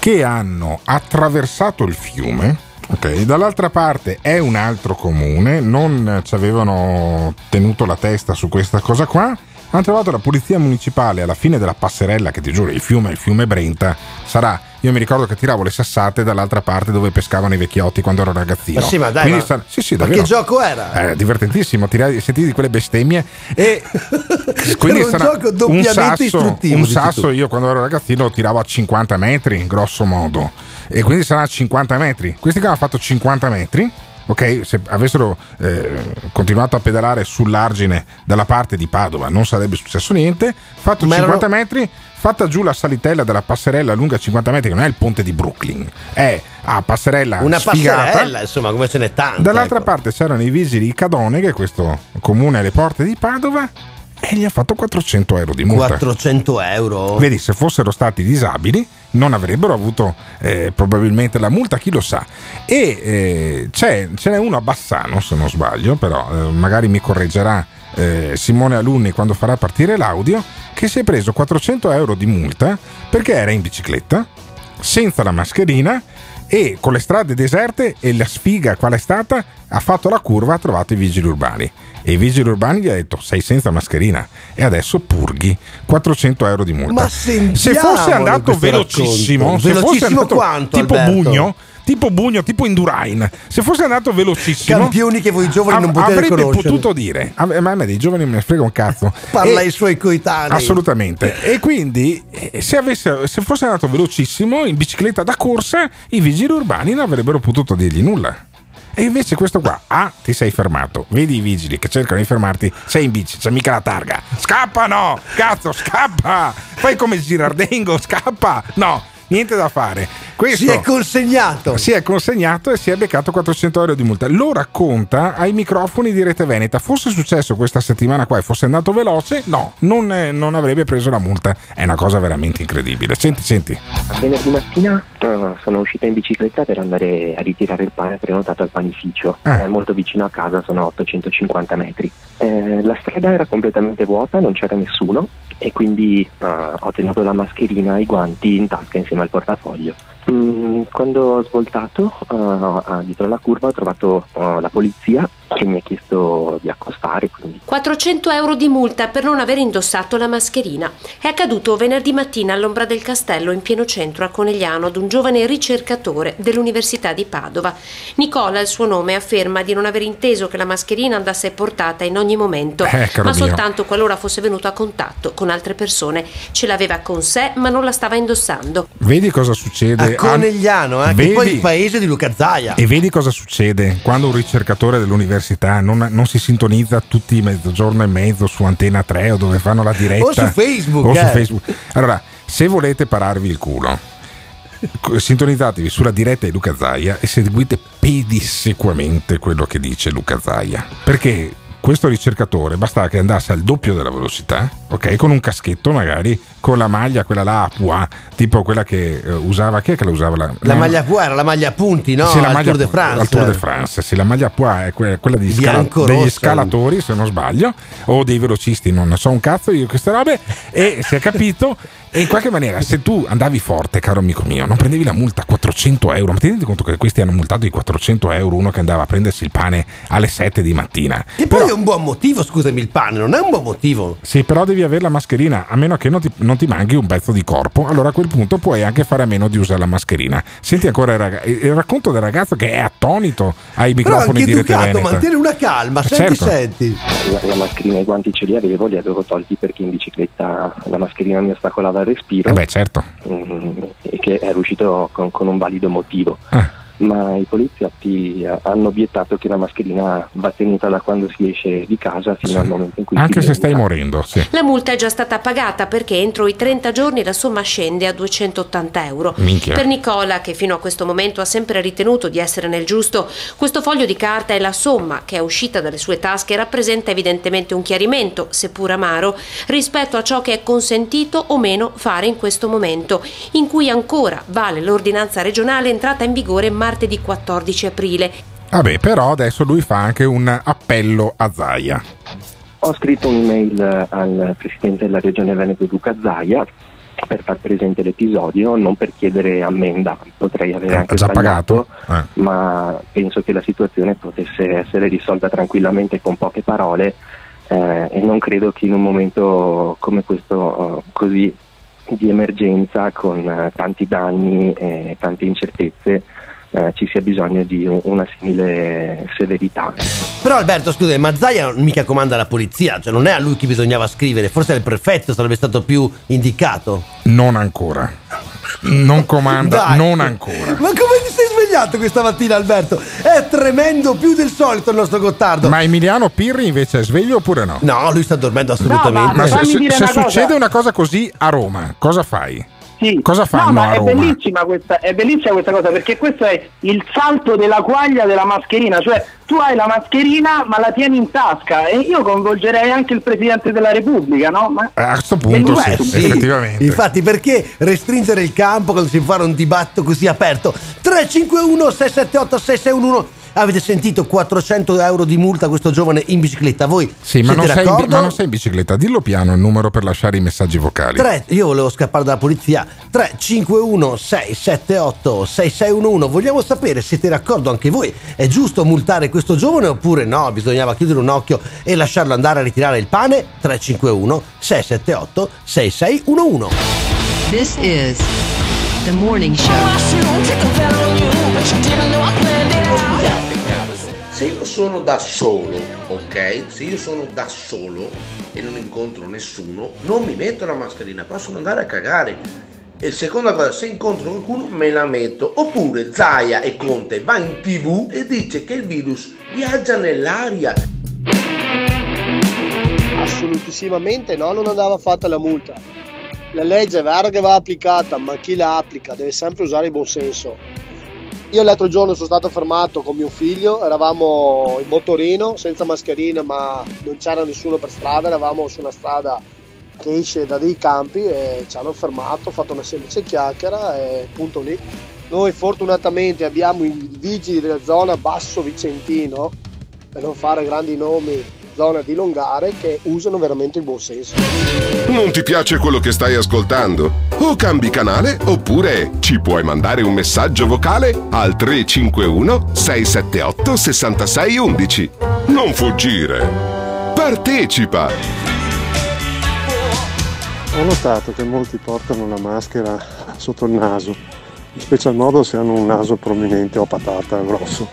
che hanno attraversato il fiume. Ok, dall'altra parte è un altro comune, non ci avevano tenuto la testa su questa cosa qua. Hanno trovato la polizia municipale alla fine della passerella, che ti giuro, il fiume, il fiume Brenta, sarà. Io mi ricordo che tiravo le sassate dall'altra parte dove pescavano i vecchiotti quando ero ragazzino. Ma sì, ma dai, ma- sarà- sì, sì, ma che gioco era? Eh, divertentissimo, tirare, sentire quelle bestemmie e quindi Era un gioco un doppiamente sasso, istruttivo, un sasso io quando ero ragazzino lo tiravo a 50 metri grosso modo e quindi sarà a 50 metri questi qua hanno fatto 50 metri ok se avessero eh, continuato a pedalare sull'argine dalla parte di Padova non sarebbe successo niente fatto Ma 50 erano- metri fatta giù la salitella della passerella lunga 50 metri che non è il ponte di Brooklyn è a passerella una sfigata passerella, insomma, come ce n'è tante. Dall'altra ecco. parte c'erano i vigili di Cadone, che è questo comune alle porte di Padova, e gli ha fatto 400 euro di multa. 400 euro. Vedi, se fossero stati disabili non avrebbero avuto eh, probabilmente la multa, chi lo sa. E eh, c'è, ce n'è uno a Bassano, se non sbaglio, però eh, magari mi correggerà eh, Simone Alunni quando farà partire l'audio, che si è preso 400 euro di multa perché era in bicicletta, senza la mascherina e con le strade deserte e la sfiga qual è stata ha fatto la curva ha trovato i vigili urbani e i vigili urbani gli ha detto sei senza mascherina e adesso purghi 400 euro di multa Ma se fosse andato velocissimo racconto. se fosse Velocissimo andato quanto, tipo Alberto? bugno tipo Bugno, tipo Indurain. Se fosse andato velocissimo, Campioni che voi giovani non potete avrebbe conoscere. potuto dire. a- Ma a me dei giovani ne frega un cazzo. Parla E- ai suoi coetanei. Assolutamente. E quindi, eh, se, avesse- se fosse andato velocissimo in bicicletta da corsa, i vigili urbani non avrebbero potuto dirgli nulla. E invece questo qua, ah, ti sei fermato. Vedi i vigili che cercano di fermarti, sei in bici, c'è mica la targa. Scappano! Cazzo, scappa! Fai come Girardengo, scappa! No, niente da fare. Questo, Si è consegnato. si è consegnato e si è beccato 400 euro di multa. Lo racconta ai microfoni di Rete Veneta. Fosse successo questa settimana qua e fosse andato veloce, no, non, eh, non avrebbe preso la multa. È una cosa veramente incredibile. Senti, senti. Venerdì mattina eh, sono uscita in bicicletta per andare a ritirare il pane prenotato al panificio, Ah. È molto vicino a casa, sono 850 metri. Eh, la strada era completamente vuota, non c'era nessuno e quindi eh, ho tenuto la mascherina e i guanti in tasca insieme al portafoglio. Mm, quando ho svoltato a- dietro la curva ho trovato eh, la polizia che mi ha chiesto di accostare, quindi 400 euro di multa per non aver indossato la mascherina. È accaduto venerdì mattina all'ombra del castello in pieno centro a Conegliano ad un giovane ricercatore dell'Università di Padova. Nicola, il suo nome, afferma di non aver inteso che la mascherina andasse portata in ogni momento, Eh, ma mio. soltanto qualora fosse venuto a contatto con altre persone. Ce l'aveva con sé, ma non la stava indossando. Vedi cosa succede Conegliano, eh, che Vedi- poi è il paese di Luca Zaia. E vedi cosa succede quando un ricercatore dell'università non, non si sintonizza tutti i mezzogiorno e mezzo su Antena 3 o dove fanno la diretta O su Facebook, o su eh. Facebook. Allora, se volete pararvi il culo, sintonizzatevi sulla diretta di Luca Zaia e seguite pedissequamente quello che dice Luca Zaia. Perché questo ricercatore bastava che andasse al doppio della velocità, ok? Con un caschetto magari, con la maglia, quella là a pois, tipo quella che eh, usava, chi è che la usava? La, La maglia Pua era la maglia a punti, no? sì, la Al maglia Tour de France. al Tour de France, sì, la maglia Pois è que- quella degli, scala- degli scalatori, se non sbaglio, o dei velocisti, non ne so un cazzo io queste robe, e si è capito. E in qualche maniera, se tu andavi forte, caro amico mio, non prendevi la multa a 400 euro, ma ti rendi conto che questi hanno multato di 400 euro uno che andava a prendersi il pane alle 7 di mattina. Che poi è un buon motivo, scusami, il pane, non è un buon motivo. Sì, però devi avere la mascherina, a meno che non ti, non ti manchi un pezzo di corpo, allora a quel punto puoi anche fare a meno di usare la mascherina. Senti ancora il, raga- il racconto del ragazzo che è attonito ai Però microfoni anche di Rete Veneta. mantiene una calma, senti, certo. senti. la, la mascherina e i guanti ce li avevo, li avevo tolti perché in bicicletta la mascherina mi ostacolava respiro. Eh beh, certo. Mm, e che ero uscito con, con un valido motivo. Ah. Ma i poliziotti eh, hanno obiettato che la mascherina va tenuta da quando si esce di casa fino al momento in cui Anche si se stai morendo, sì. La multa è già stata pagata perché entro i 30 giorni la somma scende a 280 euro. Minchia. Per Nicola, che fino a questo momento ha sempre ritenuto di essere nel giusto, questo foglio di carta e la somma che è uscita dalle sue tasche rappresenta evidentemente un chiarimento, seppur amaro, rispetto a ciò che è consentito o meno fare in questo momento, in cui ancora vale l'ordinanza regionale entrata in vigore martedì 14 aprile. Vabbè, però adesso lui fa anche un appello a Zaia. Ho scritto un'email eh, al presidente della regione Veneto Luca Zaia per far presente l'episodio, non per chiedere ammenda, potrei avere Eh, anche ha già pagato? Eh. ma penso che la situazione potesse essere risolta tranquillamente con poche parole eh, e non credo che in un momento come questo eh, così di emergenza con eh, tanti danni e tante incertezze eh, ci sia bisogno di un- una simile severità. Però Alberto, scusa, ma Zaia non mica comanda la polizia, cioè non è a lui che bisognava scrivere, forse il prefetto sarebbe stato più indicato. Non ancora. Non comanda, Dai. non ancora. Ma come ti sei svegliato questa mattina Alberto? È tremendo più del solito il nostro Gottardo. Ma Emiliano Pirri invece è sveglio oppure no? No, lui sta dormendo assolutamente. Ma se, fammi se- se una cosa. succede una cosa così a Roma, cosa fai? Sì. Cosa fanno no, ma a è bellissima, questa, è bellissima questa cosa perché questo è il salto della quaglia della mascherina, cioè tu hai la mascherina ma la tieni in tasca e io coinvolgerei anche il Presidente della Repubblica, no? Ma A questo punto sì, Eh, sì. effettivamente. Infatti, perché restringere il campo quando si fa un dibattito così aperto? 351 678 6611 Avete sentito 400 euro di multa a questo giovane in bicicletta? Voi Sì, ma siete non, sei in, ma non sei in bicicletta. Dillo piano il numero per lasciare i messaggi vocali. 3, io volevo scappare dalla polizia 351 678 6611 vogliamo sapere siete d'accordo anche voi è giusto multare questo giovane oppure no bisognava chiudere un occhio e lasciarlo andare a ritirare il pane 351 678 6611 This is the morning show. Se io sono da solo, ok? Se io sono da solo e non incontro nessuno, non mi metto la mascherina, possono andare a cagare. E seconda cosa, se incontro qualcuno me la metto. Oppure Zaia e Conte va in tv e dice che il virus viaggia nell'aria. Assolutissimamente no, non andava fatta la multa. La legge è vera che va applicata, ma chi la applica deve sempre usare il buon senso. Io l'altro giorno sono stato fermato con mio figlio, eravamo in motorino senza mascherina ma non c'era nessuno per strada, eravamo su una strada che esce da dei campi e ci hanno fermato, fatto una semplice chiacchiera e punto lì. Noi fortunatamente abbiamo i vigili della zona Basso Vicentino, per non fare grandi nomi, zona di Longare, che usano veramente il buon senso. Non ti piace quello che stai ascoltando? O cambi canale oppure ci puoi mandare un messaggio vocale al 351 678 6611. Non fuggire. Partecipa! Ho notato che molti portano la maschera sotto il naso, in special modo se hanno un naso prominente o a patata grosso.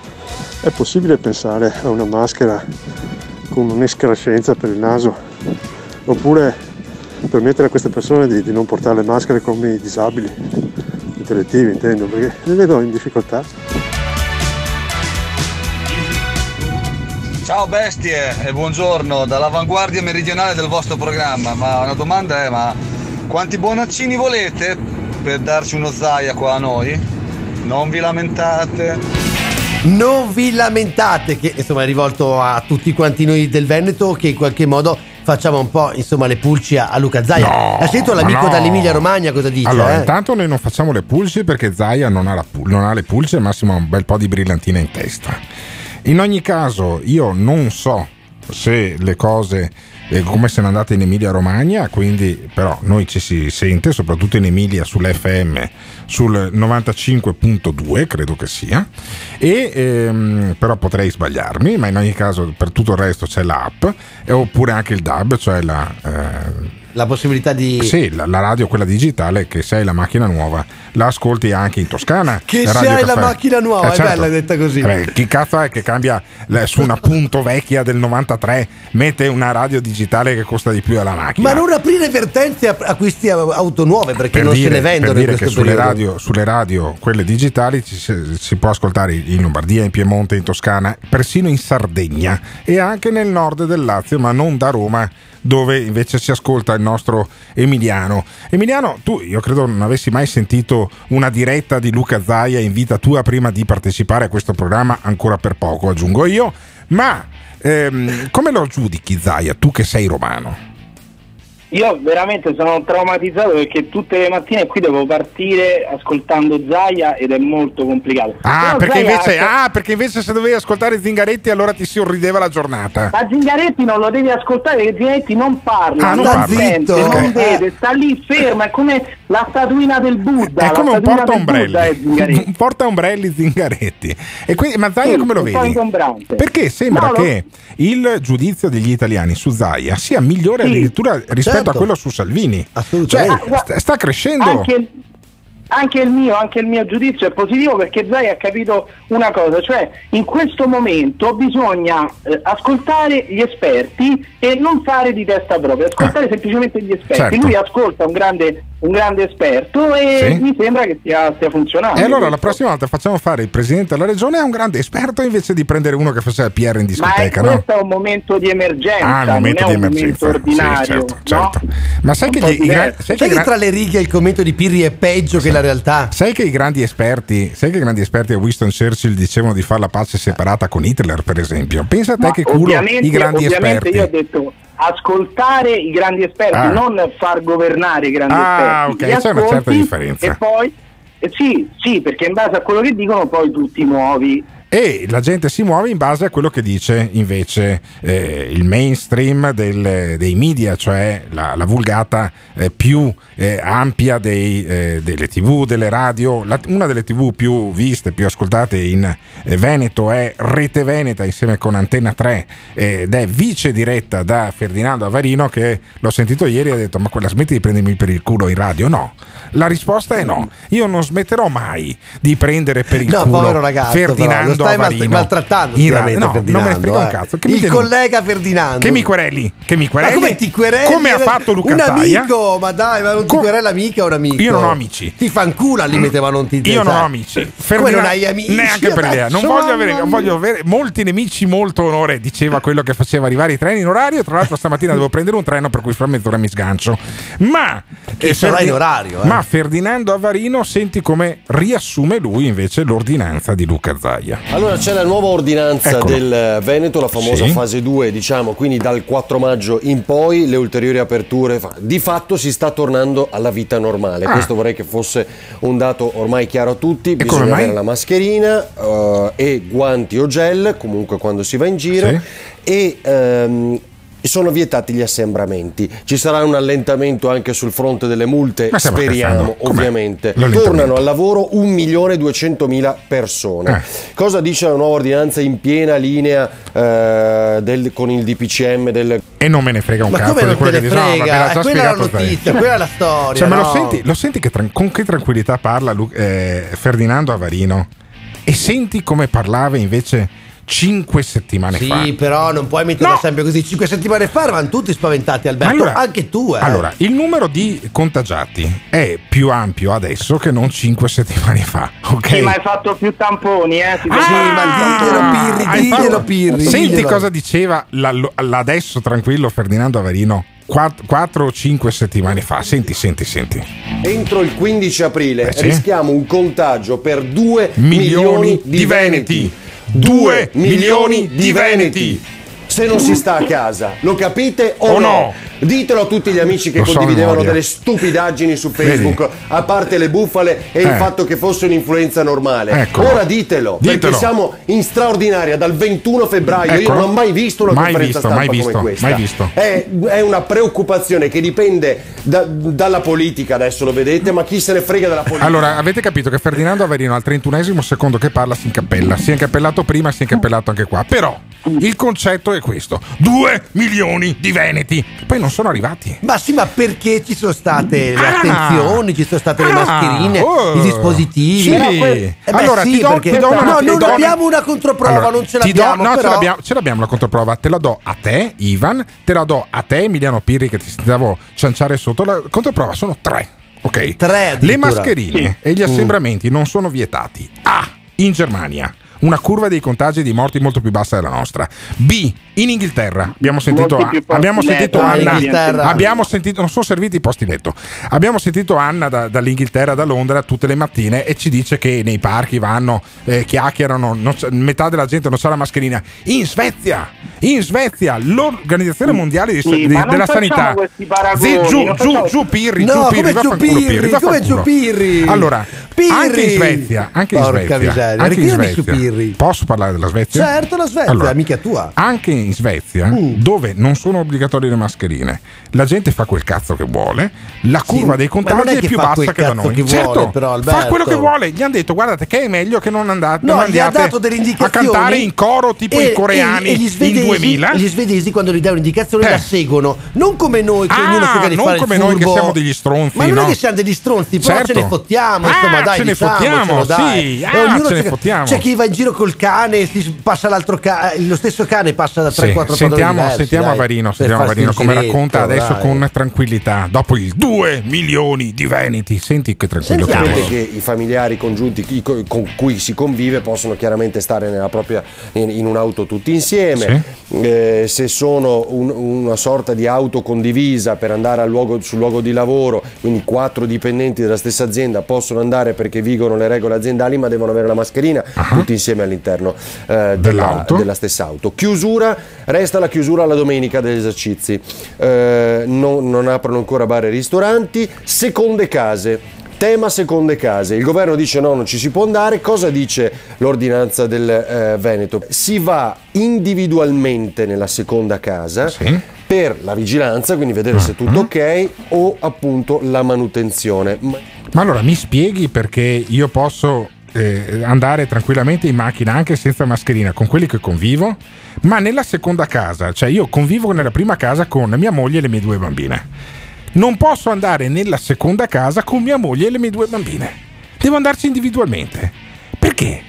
È possibile pensare a una maschera con un'escrescenza per il naso? Oppure permettere a queste persone di, di non portare le maschere come i disabili intellettivi, intendo, perché li vedo in difficoltà. Ciao bestie e buongiorno dall'avanguardia meridionale del vostro programma. Ma una domanda è: ma quanti buonaccini volete per darci uno zaia qua a noi? Non vi lamentate. Non vi lamentate, che insomma è rivolto a tutti quanti noi del Veneto che in qualche modo facciamo un po' insomma le pulci a Luca Zaia. No, ha sentito l'amico no. dall'Emilia Romagna cosa dice? Allora, eh? intanto noi non facciamo le pulci perché Zaia non ha, la non ha le pulci, massimo ha un bel po' di brillantina in testa. In ogni caso, io non so se le cose eh, come se ne andate in Emilia Romagna, quindi però noi ci si sente, soprattutto in Emilia sull'FM sul 95.2, credo che sia, e ehm, però potrei sbagliarmi, ma in ogni caso per tutto il resto c'è l'app, e oppure anche il DAB, cioè la... eh, la possibilità di... Sì, la, la radio, quella digitale, che se hai la macchina nuova, la ascolti anche in Toscana. Che se hai la macchina nuova, Eh, è certo. bella detta così. Eh beh, chi cazzo è che cambia le- su una punto vecchia del 93, mette una radio digitale che costa di più della macchina? Ma non aprire vertenze a a- auto nuove perché per non dire, se ne vendono per dire in che sulle radio, sulle radio, quelle digitali, ci si può ascoltare in Lombardia, in Piemonte, in Toscana, persino in Sardegna e anche nel nord del Lazio, ma non da Roma, dove invece si ascolta il nostro Emiliano. Emiliano, tu io credo non avessi mai sentito una diretta di Luca Zaia in vita tua prima di partecipare a questo programma, ancora per poco aggiungo io, ma ehm, come lo giudichi Zaia, tu che sei romano? Io veramente sono traumatizzato perché tutte le mattine qui devo partire ascoltando Zaia ed è molto complicato. Ah perché, invece, ah, perché invece se dovevi ascoltare Zingaretti allora ti si orrideva la giornata. Ma Zingaretti non lo devi ascoltare perché Zingaretti non parla, Ah, non non, parla. sente, Zitto. non vede, sta lì ferma, è come la statuina del Buddha. È come un è porta-ombrelli. Zingaretti. Un porta-ombrelli Zingaretti. E quindi, ma Zaia Sì, come lo vedi? Perché sembra No, lo- che il giudizio degli italiani su Zaia sia migliore Sì, addirittura rispetto certo. a quello su Salvini. Assolutamente. Cioè, sta, sta crescendo. Anche il, anche il mio, anche il mio giudizio è positivo perché Zai ha capito una cosa, cioè in questo momento bisogna eh, ascoltare gli esperti e non fare di testa propria, ascoltare semplicemente gli esperti. Certo. Lui ascolta un grande, un grande esperto e Sì. mi sembra che stia, stia funzionando. E allora la prossima volta facciamo fare il presidente della regione a un grande esperto invece di prendere uno che faceva PR in Ma è, discoteca, no? questo è un momento di emergenza, Ah, un momento non di emergenza. momento ordinario. Sì, certo, no? certo. Ma sai che, gli- sai che Sai che gra- tra le righe il commento di Pirri è peggio che la realtà? Sai che i grandi esperti, sai che i grandi esperti a Winston Churchill dicevano di fare la pace separata con Hitler, per esempio? Pensa a te Ma che culo i grandi ovviamente esperti. io ho detto ascoltare i grandi esperti, Ah. non far governare i grandi Ah, esperti. ok, Li c'è una certa differenza. E poi eh, sì, sì, perché in base a quello che dicono poi tu ti muovi. E la gente si muove in base a quello che dice invece eh, il mainstream del- dei media, cioè la, la vulgata eh, più eh, ampia dei, eh, delle tv, delle radio. La- una delle tv più viste, più ascoltate in eh, Veneto è Rete Veneta insieme con Antenna 3 ed è vice diretta da Ferdinando Avarino che l'ho sentito ieri e ha detto ma quella smetti di prendermi per il culo in radio? No, la risposta è no. Io non smetterò mai di prendere per il No, culo ragazzo, però, Ferdinando lo Ferdinando stai Avarino. maltrattando in ra- no, Ferdinando. non me ne frega un eh. cazzo. Che mi Il denuncia? collega Ferdinando. Che mi quereli? Che mi Ma quereli? come ti quereli? Come ha fatto Luca Un Zaia? amico, ma dai, ma non ti querela mica un amico. Io non ho amici. Ti fancula al limite, ma non ti Io non ho amici. Come non hai amici? Neanche per idea. Non voglio avere, voglio avere molti nemici, molto onore. Diceva quello che faceva arrivare i treni in orario. Tra l'altro, stamattina devo prendere un treno per cui fra mezz'ora mi sgancio. Ma Che eh, sarà in orario, eh. Ma Ferdinando Avarino, senti come riassume lui invece l'ordinanza di Luca Zaia. Allora c'è la nuova ordinanza Eccolo. del Veneto, la famosa Sì. fase 2, diciamo, quindi dal 4 maggio in poi le ulteriori aperture. Di fatto si sta tornando alla vita normale. Ah. Questo vorrei che fosse un dato ormai chiaro a tutti. come Bisogna avere la mascherina eh, e guanti o gel, comunque quando si va in giro. Sì. E sono vietati gli assembramenti. Ci sarà un allentamento anche sul fronte delle multe, speriamo, ovviamente. Tornano al lavoro 1.200.000 persone. Eh. Cosa dice la nuova ordinanza in piena linea eh, del- con il DPCM del E non me ne frega un Ma cazzo come di non quello te che ne dice. No, Eh, quella è la notizia, quella è la storia, Cioè, ma lo no? senti, lo senti che tran- con che tranquillità parla Lu- eh, Ferdinando Avarino? E senti come parlava invece cinque settimane fa. Sì, però non puoi metterla sempre così. Cinque settimane fa eravamo tutti spaventati, Alberto. Allora- anche tu, eh. Allora, il numero di contagiati è più ampio adesso che non cinque settimane fa, ok? Sì, ma hai fatto più tamponi, eh? Ti Ah, devo- ma diglielo, Pirri, hai diglielo, fatto- Pirri, Senti diglielo. cosa diceva la- l'adesso tranquillo Ferdinando Avarino 4 o 5 settimane fa. Senti, senti, senti. entro il 15 aprile Eh sì. rischiamo un contagio per 2 Milioni milioni di di veneti. veneti. 2 Due milioni di di veneti. Se non si sta a casa, lo capite o, O no? no? Ditelo a tutti gli amici che Lo condividevano delle stupidaggini su Facebook, a parte le bufale e il Eh. fatto che fosse un'influenza normale. Eccolo. Ora ditelo, Ditelo. perché siamo in straordinaria dal 21 febbraio. Io Eccolo. non ho mai visto una Mai conferenza visto, stampa mai come visto, questa. mai visto. È, è una preoccupazione che dipende da- dalla politica, adesso lo vedete, ma chi se ne frega della politica? Allora, avete capito che Ferdinando Averino al 31esimo secondo che parla si incappella. Si è incappellato prima, si è incappellato anche qua. Però il concetto è questo: 2 milioni di veneti. Poi non sono arrivati. Ma sì, ma perché ci sono state le Ah. attenzioni, ci sono state le Ah, mascherine, oh. i dispositivi? Sì. Que- eh beh, Allora, sì, ti do- perché- ti do una- no, ti non do abbiamo una controprova, Allora, non ce ti do- l'abbiamo. no, ce l'abbiamo, ce l'abbiamo la controprova. Te la do a te, Ivan, te la do a te, Emiliano Pirri, che ti stavo cianciare sotto. La controprova sono tre. Ok. Tre. Le mascherine e gli Mm. assembramenti non sono vietati. A. In Germania. Una curva dei contagi e di morti molto più bassa della nostra. B. In Inghilterra. Abbiamo sentito, posti abbiamo sentito Anna. Abbiamo sentito, non sono serviti i posti letto. Abbiamo sentito Anna da- dall'Inghilterra, da Londra, tutte le mattine e ci dice che nei parchi vanno, eh, chiacchierano, non metà della gente non sa la mascherina. In Svezia, in Svezia, l'Organizzazione Mondiale di- Sì, di- della Sanità. paragoni, Sì, giù, giù, giù, Pirri, No, giù, come Pirri, a culo, Pirri, a come giù culo. Pirri? Allora, Pirri! anche in Svezia, anche in Porca Svezia, miseria, anche in Svezia. Pirri. Posso parlare della Svezia? Certo, la Svezia, Allora, mica tua. anche in Svezia, dove non sono obbligatorie le mascherine, la gente fa quel cazzo che vuole, la curva dei ma non contagi è è, più bassa che da noi. che vuole, certo, però, fa quello che vuole. Gli hanno detto, guardate che è meglio che non andate, No, non gli ha andiate dato delle a cantare in coro tipo e- i coreani e- e gli in svedesi, 2000. Gli svedesi quando gli dai un'indicazione Eh. la seguono, non come noi che Ah, ognuno cerca di non fare come noi che siamo degli stronzi, Ma non no? è che siamo degli stronzi, però Certo. ce ne fottiamo, Ah, insomma, dai, ce ne diciamocelo, fottiamo, dai. sì, E ah, ce ne fottiamo. C'è chi va in giro col cane, passa l'altro cane, lo stesso cane passa da 3-4 Sì, padroni sentiamo, diversi, sentiamo Avarino, sentiamo Avarino il come racconta adesso dai. con tranquillità. Dopo i 2 milioni di veneti, senti che tranquillo che Sapete è. che i familiari congiunti con cui si convive possono chiaramente stare nella propria, in, in un'auto tutti insieme. Eh, se sono un- una sorta di auto condivisa per andare luogo- sul luogo di lavoro, quindi quattro dipendenti della stessa azienda possono andare perché vigono le regole aziendali, ma devono avere la mascherina tutti insieme all'interno eh, della, della stessa auto. Chiusura, resta la chiusura alla domenica degli esercizi. Eh, non, non aprono ancora bar e ristoranti. Seconde case. Tema seconde case. Il governo dice no, non ci si può andare. Cosa dice l'ordinanza del eh, Veneto? Si va individualmente nella seconda casa per la vigilanza, quindi vedere se è tutto ok, o appunto la manutenzione. Ma- allora mi spieghi perché io posso eh, andare tranquillamente in macchina anche senza mascherina con quelli che convivo, ma nella seconda casa, cioè io convivo nella prima casa con mia moglie e le mie due bambine. Non posso andare nella seconda casa con mia moglie e le mie due bambine. Devo andarci individualmente. Perché?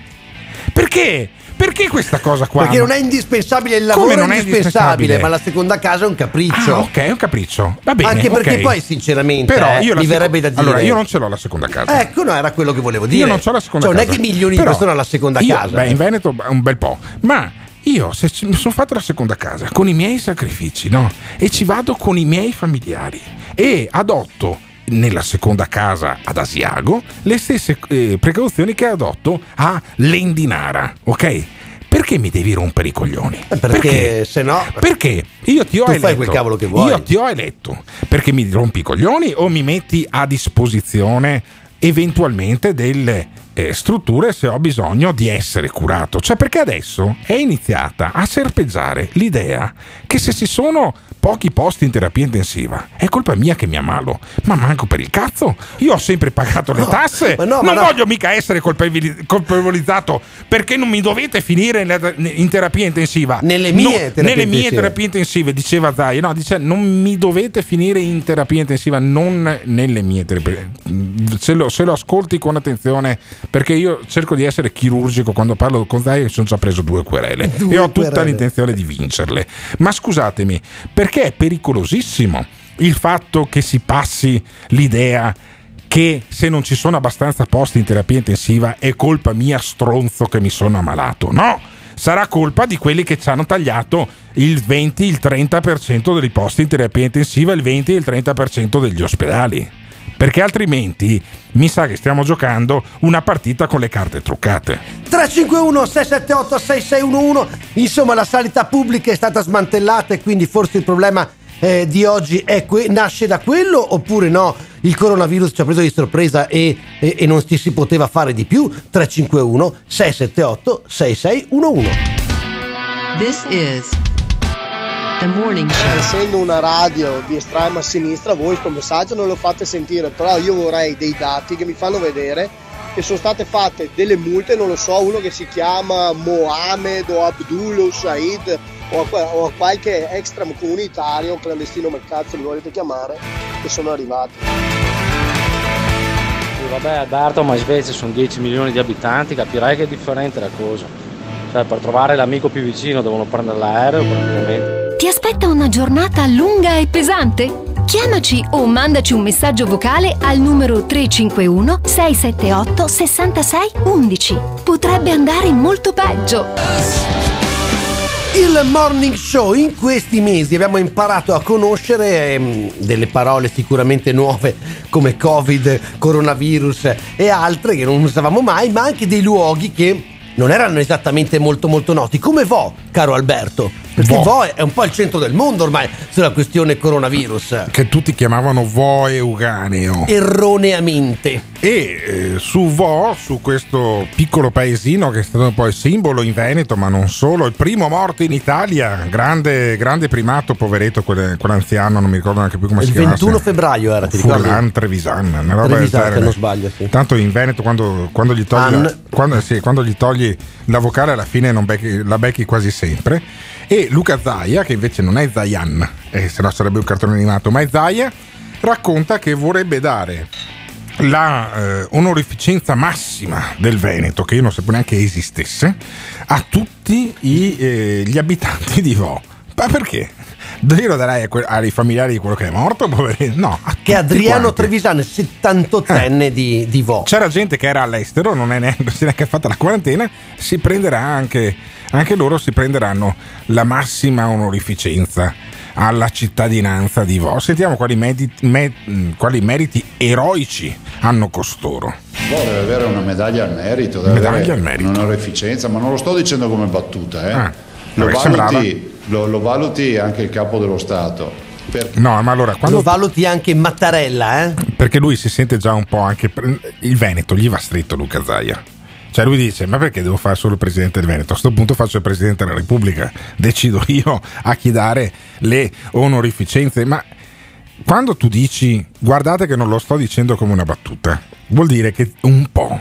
Perché perché questa cosa qua? Perché non è indispensabile il Come lavoro, è non è indispensabile, ma la seconda casa è un capriccio. Ah, ok, è un capriccio. Va bene. Anche perché ok. poi, sinceramente, Però eh, io la mi seco- verrebbe da dire. Allora, io non ce l'ho la seconda casa. Ecco, no, era quello che volevo dire. Io non ho la seconda Cioè, casa. non è che milioni di Però persone hanno la seconda io- casa. Beh, eh. in Veneto un bel po'. Ma io se mi sono fatto la seconda casa con i miei sacrifici, no? E ci vado con i miei familiari e adotto nella seconda casa ad Asiago le stesse eh, precauzioni che adotto a Lendinara, ok? Perché mi devi rompere i coglioni? Eh, Perché se no. Perché io ti ho Tu eletto. fai quel cavolo che vuoi. Io ti ho eletto perché mi rompi i coglioni o mi metti a disposizione eventualmente delle eh, strutture se ho bisogno di essere curato. Cioè perché adesso è iniziata a serpeggiare l'idea che se ci sono pochi posti in terapia intensiva è colpa mia che mi ammalo. Ma manco per il cazzo. Io ho sempre pagato le No, tasse. no, non ma no. voglio mica essere colpevoli- colpevolizzato perché non mi dovete finire in, terapia intensiva. Nelle mie terapie nelle mie intensive. terapie intensive, diceva Zai, no, dice non mi dovete finire in terapia intensiva, non nelle mie terapie. Se lo, se lo ascolti con attenzione, perché io cerco di essere chirurgico quando parlo con Zai, sono già preso due querele Due e ho tutta querele. l'intenzione di vincerle. Ma scusatemi, perché è pericolosissimo il fatto che si passi l'idea che se non ci sono abbastanza posti in terapia intensiva è colpa mia stronzo che mi sono ammalato. No, sarà colpa di quelli che ci hanno tagliato il 20, il 30% dei posti in terapia intensiva, il 20 e il 30% degli ospedali. Perché altrimenti mi sa che stiamo giocando una partita con le carte truccate. 351 678 6611 insomma la sanità pubblica è stata smantellata e quindi forse il problema eh, di oggi è que- nasce da quello oppure no il coronavirus ci ha preso di sorpresa e, e- e non ci si poteva fare di più 351 678 6611 This is. Essendo una radio di estrema sinistra, voi questo messaggio non lo fate sentire, però io vorrei dei dati che mi fanno vedere che sono state fatte delle multe, non lo so, uno che si chiama Mohamed o Abdul o Said o a, o a qualche extracomunitario, clandestino, come cazzo li volete chiamare, che sono arrivati. Sì, vabbè Alberto, ma in Svezia sono 10 milioni di abitanti, capirai che è differente la cosa. Cioè, per trovare l'amico più vicino devono prendere l'aereo praticamente. Ti aspetta una giornata lunga e pesante? Chiamaci o mandaci un messaggio vocale al numero 351 678 66 11. Potrebbe andare molto peggio. Il morning show in questi mesi abbiamo imparato a conoscere ehm, delle parole sicuramente nuove come Covid, coronavirus e altre che non usavamo mai, ma anche dei luoghi che non erano esattamente molto molto noti, come Vo, caro Alberto. Perché Vo. Vo, è un po' il centro del mondo ormai sulla questione coronavirus. Che tutti chiamavano Vo Euganeo. Erroneamente. E eh, su Vo, su questo piccolo paesino che è stato poi simbolo in Veneto, ma non solo, il primo morto in Italia, grande, grande primato, poveretto, quel- quell'anziano, non mi ricordo neanche più come Il si chiama. 21 febbraio era, ti ricordi? Furlan Trevisan, una roba del Trevisan, se genere. non sbaglio, sì. Tanto in Veneto quando, quando gli togli la, An. quando, sì, quando gli togli la vocale alla fine non becchi- la becchi quasi sempre. E Luca Zaia, che invece non è Zayan, eh, se no sarebbe un cartone animato, ma è Zaia, racconta che vorrebbe dare la eh, onorificenza massima del Veneto, che io non sapevo neanche esistesse, a tutti i, eh, gli abitanti di Vo. Ma perché? Lo a que- ai familiari di quello che è morto, poverino? No, a Che Adriano quanti. Trevisan, 78enne di, di Vo. C'era gente che era all'estero, non, è neanche, non si è neanche fatta la quarantena, si prenderà anche, anche loro si prenderanno la massima onorificenza alla cittadinanza di Vo. Sentiamo quali, medi- me- mh, quali meriti eroici hanno costoro. Boh, deve avere una medaglia al merito, Medaglia avere al merito. un'onorificenza, ma non lo sto dicendo come battuta, eh. Ah, lo, valuti, lo, lo valuti anche il capo dello Stato. Perché No, ma allora quando Lo valuti anche Mattarella, eh? Perché lui si sente già un po' anche. Il Veneto gli va stretto Luca Zaia. Cioè lui dice: Ma perché devo fare solo il presidente del Veneto? A questo punto faccio il presidente della Repubblica. Decido io a chi dare le onorificenze. Ma quando tu dici guardate che non lo sto dicendo come una battuta, vuol dire che un po'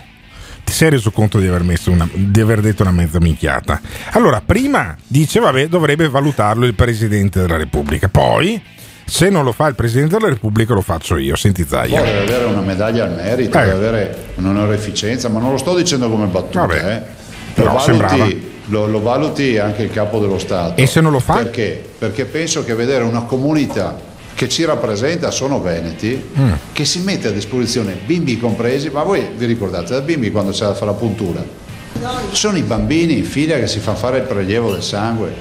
ti sei reso conto di aver, messo una- di aver detto una mezza minchiata. Allora, prima dice, vabbè, dovrebbe valutarlo il Presidente della Repubblica. Poi, se non lo fa il Presidente della Repubblica, lo faccio io. Senti Zaia. deve avere una medaglia al merito, Eh. deve avere un'onorificenza, ma non lo sto dicendo come battuta, Vabbè, eh. però lo, valuti, lo, lo valuti anche il capo dello Stato. E se non lo fa? Perché? Perché penso che vedere una comunità che ci rappresenta sono veneti, Mm. che si mette a disposizione, bimbi compresi, ma voi vi ricordate da bimbi quando c'è da fare la puntura? Sono i bambini in fila che si fanno fare il prelievo del sangue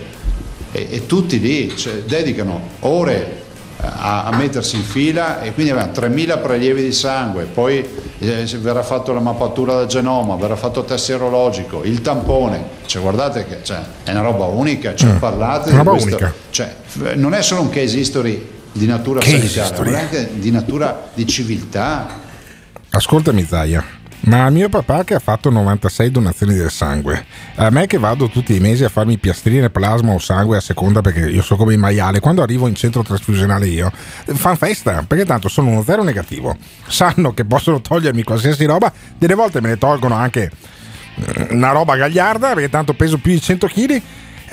e, e tutti lì cioè, dedicano ore a, a mettersi in fila e quindi abbiamo 3.000 prelievi di sangue, poi eh, verrà fatto la mappatura del genoma, verrà fatto il test serologico, il tampone, cioè, guardate che cioè, è una roba unica, cioè, Mm. parlate Una di roba questo, unica. cioè, non è solo un case history di natura Case sanitaria, ma anche di natura di civiltà. Ascoltami Zaia, ma mio papà che ha fatto 96 donazioni del sangue, a me che vado tutti i mesi a farmi piastrine, plasma o sangue a seconda perché io so come il maiale, quando arrivo in centro trasfusionale io, fanno festa perché tanto sono uno zero negativo, sanno che possono togliermi qualsiasi roba, delle volte me ne tolgono anche eh, una roba gagliarda perché tanto peso più di 100 kg,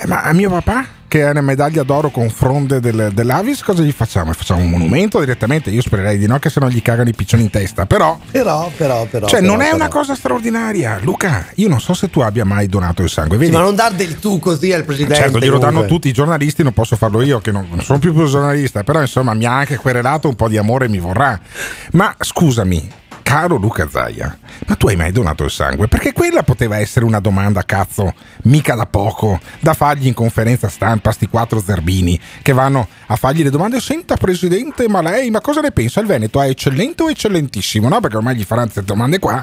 ma a mio papà che ha una medaglia d'oro con fronde del- dell'Avis, cosa gli facciamo? Facciamo un monumento direttamente? Io spererei di no, che se no gli cagano i piccioni in testa. Però, Però, però, però. cioè, però, non è però. una cosa straordinaria. Luca, io non so se tu abbia mai donato il sangue. Sì, Vedi? ma non dar del tu così al presidente. Certo, glielo danno comunque. tutti i giornalisti, non posso farlo io, che non, non sono più più giornalista, però insomma mi ha anche querelato un po' di amore mi vorrà. Ma scusami, caro Luca Zaia, ma tu hai mai donato il sangue? Perché quella poteva essere una domanda, cazzo, mica da poco, da fargli in conferenza stampa sti quattro zerbini che vanno a fargli le domande, senta presidente, ma lei, ma cosa ne pensa? Il Veneto è eccellente o eccellentissimo? No, perché ormai gli faranno queste domande qua.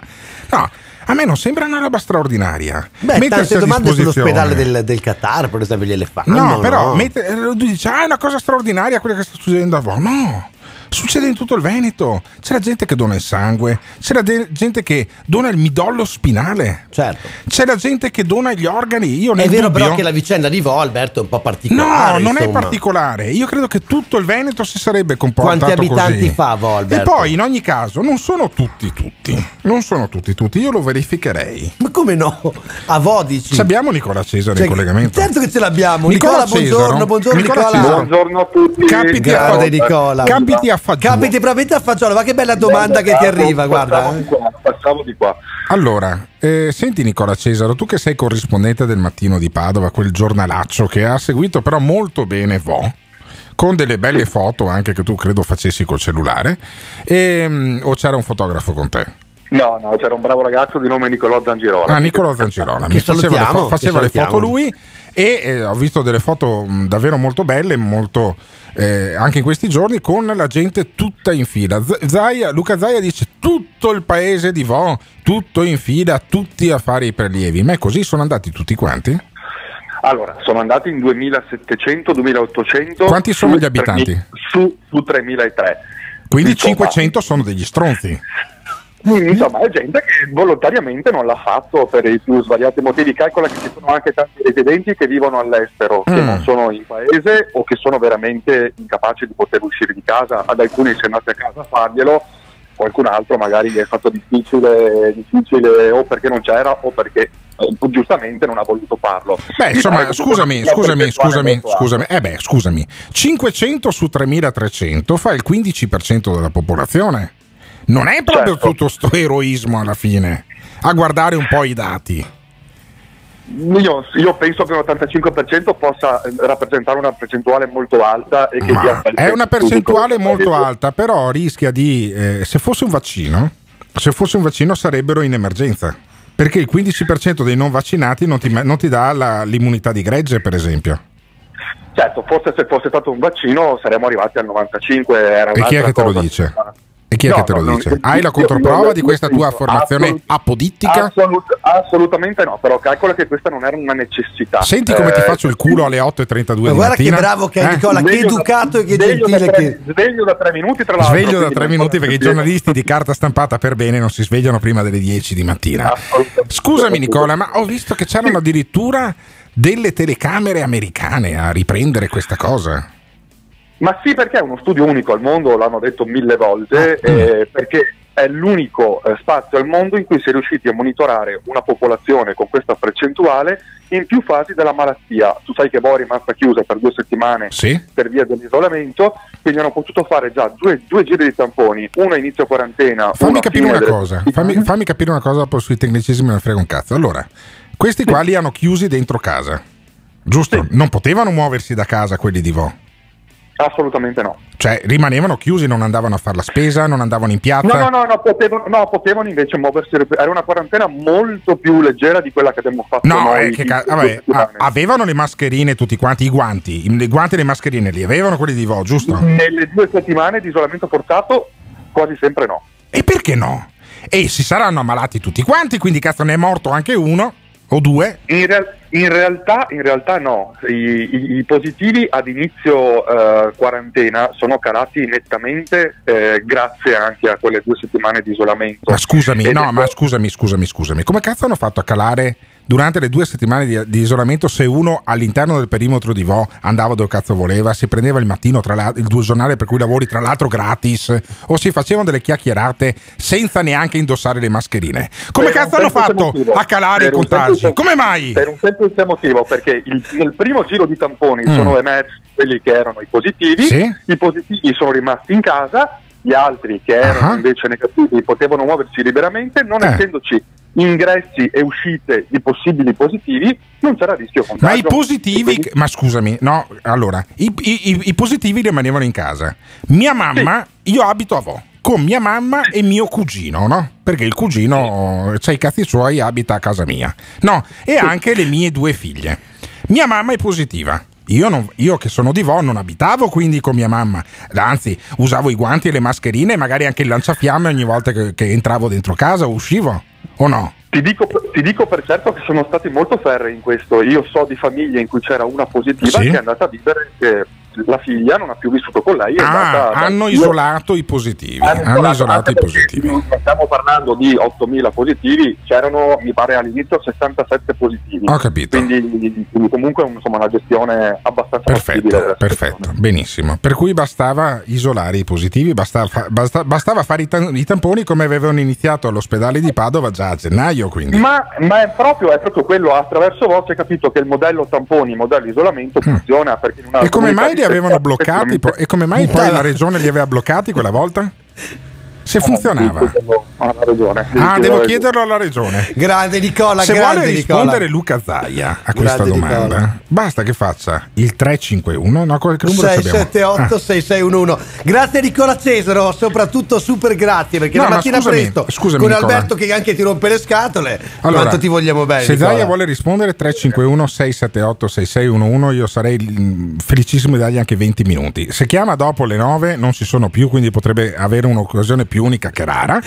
No. A me non sembra una roba straordinaria. Beh, Mettersi tante domande sull'ospedale del, del Qatar, per esempio, gliele fanno. No, però mette- eh, tu dici, ah, è una cosa straordinaria quella che sta succedendo a voi. No, succede in tutto il Veneto. C'è la gente che dona il sangue, c'è la de- gente che dona il midollo spinale. Certo. C'è la gente che dona gli organi. Io È vero dubbio- però che la vicenda di Vo, Alberto, è un po' No, particolare. non è insomma. particolare. Io credo che tutto il Veneto si sarebbe comportato Quanti abitanti così. fa Vo, E Alberto? poi, in ogni caso, non sono tutti tutti. Non sono tutti tutti. Io lo verificherei. Ma come no? A Vo dici? Ci abbiamo Nicola Cesare Cioè, in collegamento. Certo che ce l'abbiamo. Nicola Nicola, buongiorno, buongiorno Nicola Nicola. Buongiorno a tutti. Capiti a Grande. Nicola. Capiti a Fagiolo. Capiti probabilmente a Fagiolo, ma che bella domanda che ti arriva, guarda. eh. Passavo di qua. Allora, eh, senti Nicola Cesaro, tu che sei corrispondente del Mattino di Padova, quel giornalaccio che ha seguito però molto bene Vo, con delle belle foto anche che tu credo facessi col cellulare, ehm, o c'era un fotografo con te? No, no, c'era un bravo ragazzo di nome Nicolò Zangirola. Ah, Nicola Zangirola, mi faceva le, fo- faceva le foto lui e eh, ho visto delle foto mh, davvero molto belle, molto, eh, anche in questi giorni, con la gente tutta in fila. Z- Zaia- Luca Zaia dice tutto il paese di Vo, tutto in fila, tutti a fare i prelievi. Ma è così sono andati tutti quanti? Allora, sono andati in 2700, 2800. Quanti sono gli abitanti? 3000 Su, su 3003. Quindi Insomma, 500 sono degli stronzi. Mm, Insomma, è gente che volontariamente non l'ha fatto per i più svariati motivi. Calcola che ci sono anche tanti residenti che vivono all'estero, che Mm. non sono in paese o che sono veramente incapaci di poter uscire di casa. Ad alcuni se andate a casa a farglielo, qualcun altro magari gli è stato difficile, difficile o perché non c'era o perché eh, giustamente non ha voluto farlo. Beh, insomma, Eh, scusami, scusami, scusami, scusami. Eh beh, scusami. 500 su 3300 fa il 15% della popolazione. Non è proprio Certo. tutto sto eroismo alla fine. A guardare un po' i dati. Io, io penso che l'85% possa eh, rappresentare una percentuale molto alta e che Ma è una percentuale molto alta, però rischia di... eh, se fosse un vaccino, se fosse un vaccino sarebbero in emergenza. Perché il 15% dei non vaccinati non ti, non ti dà la- l'immunità di gregge, per esempio. Certo, forse se fosse stato un vaccino saremmo arrivati al 95. Era E chi è che te lo dice? E chi è No, che te lo no, no, dice? io- Hai la controprova di questa tua io- formazione assolut- apodittica? assolut- assolutamente no, però calcola che questa non era una necessità. Senti come ti Eh, faccio il culo alle 8.32 Ma di guarda che mattina? bravo che è Eh? Nicola, che Sveglio da- educato e che sveglio da gentile tre- che... Sveglio da tre minuti, tra l'altro. Sveglio da tre minuti perché i giornalisti di carta stampata per bene non si svegliano prima delle 10 di mattina. Scusami Nicola, ma ho visto che c'erano addirittura delle telecamere americane a riprendere questa cosa. Ma sì, perché è uno studio unico al mondo, l'hanno detto mille volte, Ah, eh, perché è l'unico eh, spazio al mondo in cui si è riusciti a monitorare una popolazione con questa percentuale in più fasi della malattia. Tu sai che Bo è rimasta chiusa per due settimane Sì. per via dell'isolamento, quindi hanno potuto fare già due, due giri di tamponi, uno a inizio quarantena. Fammi capire una delle- cosa, fammi, fammi capire una cosa, poi sui tecnicismi me ne frega un cazzo. Allora, Questi qua li hanno chiusi dentro casa. Giusto? Non potevano muoversi da casa quelli di Vo. Assolutamente no. Cioè, rimanevano chiusi, non andavano a fare la spesa, non andavano in piazza. No, no, no, no, potevano, no, potevano invece muoversi. Era una quarantena molto più leggera di quella che abbiamo fatto No, noi. eh, che ca- vabbè, avevano le mascherine tutti quanti, i guanti, i, i guanti e le mascherine li avevano quelli di Vo, giusto? Nelle due settimane di isolamento forzato, quasi sempre no. E perché no? E si saranno ammalati tutti quanti, quindi cazzo ne è morto anche uno o due. In, real- in realtà, in realtà no, I, i- i positivi ad inizio eh, quarantena sono calati nettamente eh, grazie anche a quelle due settimane di isolamento. Ma scusami, Ed no, è- ma scusami, scusami, scusami. Come cazzo hanno fatto a calare durante le due settimane di, di isolamento se uno all'interno del perimetro di Vo andava dove cazzo voleva, si prendeva il mattino tra l'altro, il due giornale per cui lavori tra l'altro gratis o si facevano delle chiacchierate senza neanche indossare le mascherine? Come Per cazzo hanno fatto motivo. a calare i Per un contagi? Come mai? Per un semplice motivo, perché il- nel primo giro di tamponi Mm. sono emersi quelli che erano i positivi, Sì. i positivi sono rimasti in casa, gli altri che erano Ah. invece negativi potevano muoversi liberamente, non Eh. essendoci ingressi e uscite di possibili positivi, non c'era rischio contagio. Ma i positivi, ma scusami, no, allora, i, i- i- positivi rimanevano in casa. Mia mamma, io abito a Vo con mia mamma e mio cugino, no? Perché il cugino, c'ha i cazzi suoi, abita a casa mia. No, e anche le mie due figlie. Mia mamma è positiva. Io, non- io che sono di Vo non abitavo quindi con mia mamma, anzi usavo i guanti e le mascherine e magari anche il lanciafiamme ogni volta che, che entravo dentro casa o uscivo, o no? Ti dico, ti dico per certo che sono stati molto ferri in questo. Io so di famiglie in cui c'era una positiva Sì? che è andata a vivere, che la figlia non ha più vissuto con lei. Ah, hanno isolato i positivi. Hanno Hanno isolato i positivi. Stiamo parlando di 8.000 positivi, c'erano mi pare all'inizio 67 positivi. Ho capito. Quindi, quindi comunque insomma, una gestione abbastanza della Perfetto, perfetto, benissimo. Per cui bastava isolare i positivi, bastava, basta- bastava fare i, tan- i tamponi come avevano iniziato all'ospedale di Padova già a gennaio. Quindi. Ma, ma è, proprio, è proprio quello, attraverso voi si è capito che il modello tamponi, il modello isolamento funziona perché in una Mm. E come mai li avevano bloccati? E come mai poi la regione li aveva bloccati quella volta? Se funzionava. Ha ragione. Ah, devo chiederlo alla regione. Grande Nicola, Se grande vuole Nicola. rispondere Luca Zaia a questa Grande domanda, Nicola. basta che faccia il 351. No, che numero ci abbiamo? 678 Ah. 6611 Grazie Nicola Cesaro, soprattutto super grazie perché No, la ma mattina scusami, presto scusami, con Nicola. Alberto che anche ti rompe le scatole. Allora, quanto ti vogliamo bene. Se Nicola. Zaia vuole rispondere 351 678 6611 io sarei felicissimo di dargli anche 20 minuti. Se chiama dopo le 9 non ci sono più, quindi potrebbe avere un'occasione più unica che rara.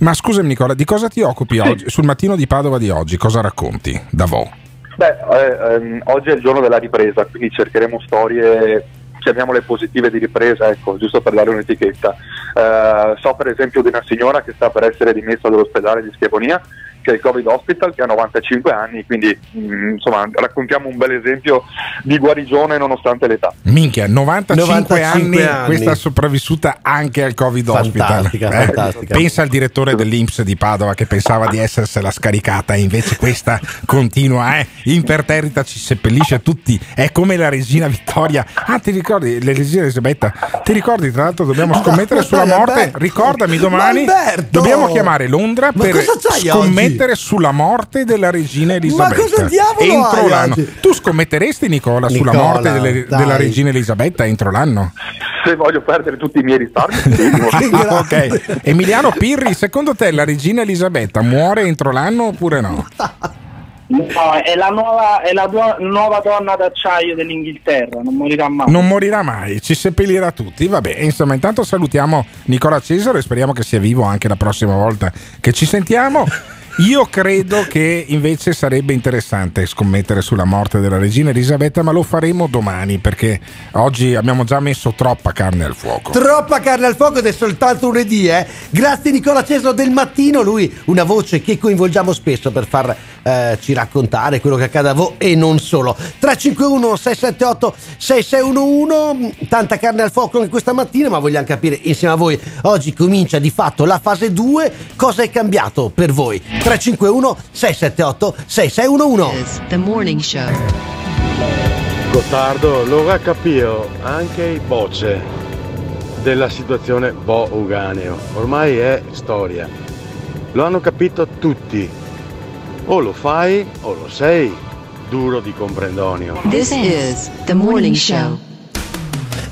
Ma scusami Nicola, di cosa ti occupi oggi? Sul mattino di Padova di oggi, cosa racconti da Vo? Beh, eh, ehm, oggi è il giorno della ripresa, quindi cercheremo storie, chiamiamole positive di ripresa, ecco, giusto per dare un'etichetta. Eh, so per esempio di una signora che sta per essere dimessa dall'ospedale di Schiavonia, che è il Covid Hospital, che ha 95 anni, quindi mm, insomma raccontiamo un bel esempio di guarigione nonostante l'età. Minchia, 95, 95 anni, anni. questa è sopravvissuta anche al Covid Fantastica, Hospital. Eh, fantastica. Pensa al direttore dell'Inps di Padova che pensava di essersela scaricata e invece questa continua, eh, imperterrita, ci seppellisce tutti. È come la regina Vittoria. Ah, ti ricordi, la regina Elisabetta? Ti ricordi, tra l'altro, dobbiamo scommettere sulla morte. Ricordami domani. Dobbiamo chiamare Londra per c'hai scommettere sulla morte della regina Elisabetta. cosa diavolo entro hai l'anno. oggi? Tu scommetteresti, Nicola, sulla Nicola, morte delle- della regina Elisabetta entro l'anno? Se voglio perdere tutti i miei risparmi, Ah, ok. Emiliano Pirri, secondo te la regina Elisabetta muore entro l'anno oppure no? No, è la nuova, è la tua- nuova donna d'acciaio dell'Inghilterra, non morirà mai. Non morirà mai, ci seppellirà tutti. Vabbè, insomma, intanto salutiamo Nicola Cesaro e speriamo che sia vivo anche la prossima volta che ci sentiamo. Io credo che invece sarebbe interessante scommettere sulla morte della regina Elisabetta, ma lo faremo domani perché oggi abbiamo già messo troppa carne al fuoco. Troppa carne al fuoco ed è soltanto lunedì, eh? Grazie Nicola Cesaro del mattino, lui una voce che coinvolgiamo spesso per farci raccontare quello che accade a voi e non solo. 351 678 6611, tanta carne al fuoco anche questa mattina, ma vogliamo capire insieme a voi. Oggi comincia di fatto la fase 2, cosa è cambiato per voi? 351 678 6611. The Morning Show. Gottardo, lo capio anche i bocce della situazione Bo Uganeo. Ormai è storia. Lo hanno capito tutti. O lo fai o lo sei. Duro di comprendonio. This is the morning show.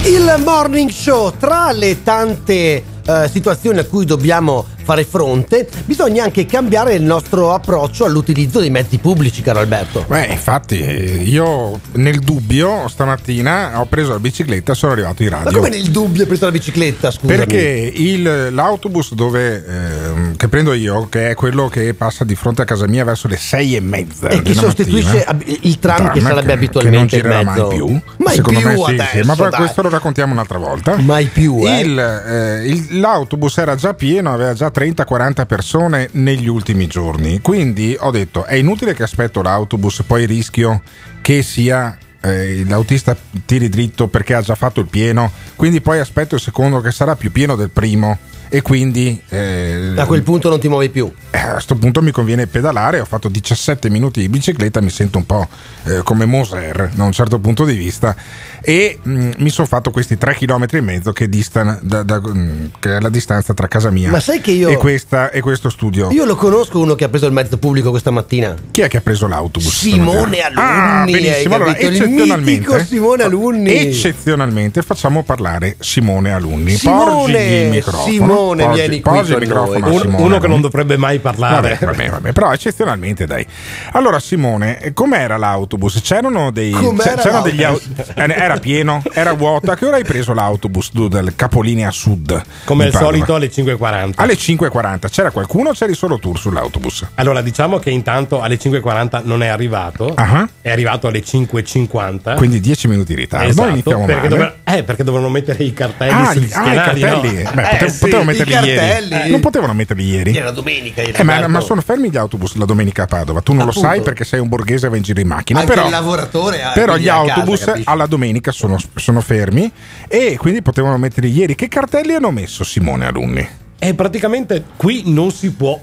Il morning show, tra le tante eh, situazioni a cui dobbiamo fare fronte, bisogna anche cambiare il nostro approccio all'utilizzo dei mezzi pubblici, caro Alberto. Beh, infatti, eh, io nel dubbio stamattina ho preso la bicicletta e sono arrivato in radio. Ma come nel dubbio hai preso la bicicletta, scusa? Perché il- l'autobus dove, ehm, che prendo io, che è quello che passa di fronte a casa mia verso le sei e mezza. E che sostituisce mattina, il tram che sarebbe che non abitualmente in mezzo. mai più. Mai Secondo più me sì, adesso, sì, ma poi dai. questo lo raccontiamo un'altra volta. Mai più, eh. Il, eh, il- l'autobus era già pieno, aveva già 30-40 persone negli ultimi giorni. Quindi ho detto: è inutile che aspetto l'autobus, poi rischio che sia. eh, l'autista tiri dritto perché ha già fatto il pieno, quindi poi aspetto il secondo che sarà più pieno del primo e quindi eh, A quel punto non ti muovi più. eh, a questo punto mi conviene pedalare, ho fatto 17 minuti di bicicletta, mi sento un po' eh, come Moser da un certo punto di vista e mm, mi sono fatto questi 3 km e mezzo che distano da, da- mm, che è la distanza tra casa mia Ma sai che io- e, questa- e questo studio. Io lo conosco uno che ha preso il mezzo pubblico questa mattina. Chi è che ha preso l'autobus? Simone stamattina? Alunni, Ah, benissimo. Allora, eccezionalmente, mitico Simone Alunni. eccezionalmente facciamo parlare Simone Alunni. Simone, Porgigli il microfono. Simone, Porgi- vieni qui con noi. Un- Simone uno che non dovrebbe mai parlare. Vabbè, vabbè, vabbè, però eccezionalmente dai. Allora Simone, com'era l'autobus? C'erano dei Com'era c'erano degli au- eh, era pieno, era vuoto. A che ora hai preso l'autobus tu del capolinea sud? Come al solito alle 5.40. Alle 5.40 c'era qualcuno o c'eri solo tu sull'autobus? Allora, diciamo che intanto alle 5.40 non è arrivato, Ah. è arrivato alle 5.50. Quindi 10 minuti di ritardo. Esatto, perché, dove- eh, perché dovevano mettere i cartelli Ah, sugli gli- ah, i schienali, cartelli. no? Beh, Eh, potevo, sì, potevo i metterli cartelli. ieri. Non potevano metterli ieri. Era domenica, ieri, Eh, ma, ma sono fermi gli autobus la domenica a Padova. Tu non Appunto. lo sai perché sei un borghese e vai in giro in macchina. Anche però, il lavoratore ha- però gli casa, autobus capisci? alla domenica sono, sono fermi e quindi potevano metterli ieri. Che cartelli hanno messo Simone Alunni? E praticamente qui non si può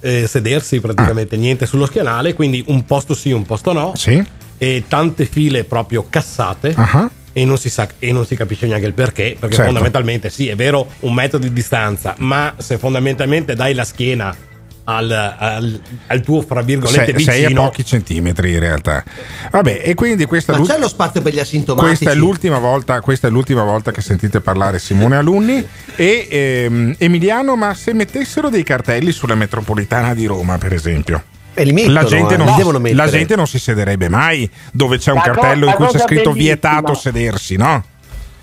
eh, sedersi praticamente Ah. niente sullo schienale, quindi un posto sì, un posto no. Sì. E tante file proprio cassate. Ah. E non, si sa, e non si capisce neanche il perché, perché Certo. fondamentalmente sì, è vero un metro di distanza, ma se fondamentalmente dai la schiena al, al- al tuo, fra virgolette, Sei, sei a vicino, pochi centimetri in realtà. Vabbè, e quindi questa è Ma c'è lo spazio per gli asintomatici? Questa è, l'ultima volta, questa è l'ultima volta che sentite parlare Simone Alunni e ehm, Emiliano, ma se mettessero dei cartelli sulla metropolitana di Roma, per esempio. E li mettono, la, gente eh, non, li la gente non si sederebbe mai dove c'è un La co- cartello in cui c'è scritto bellissima- vietato sedersi, no?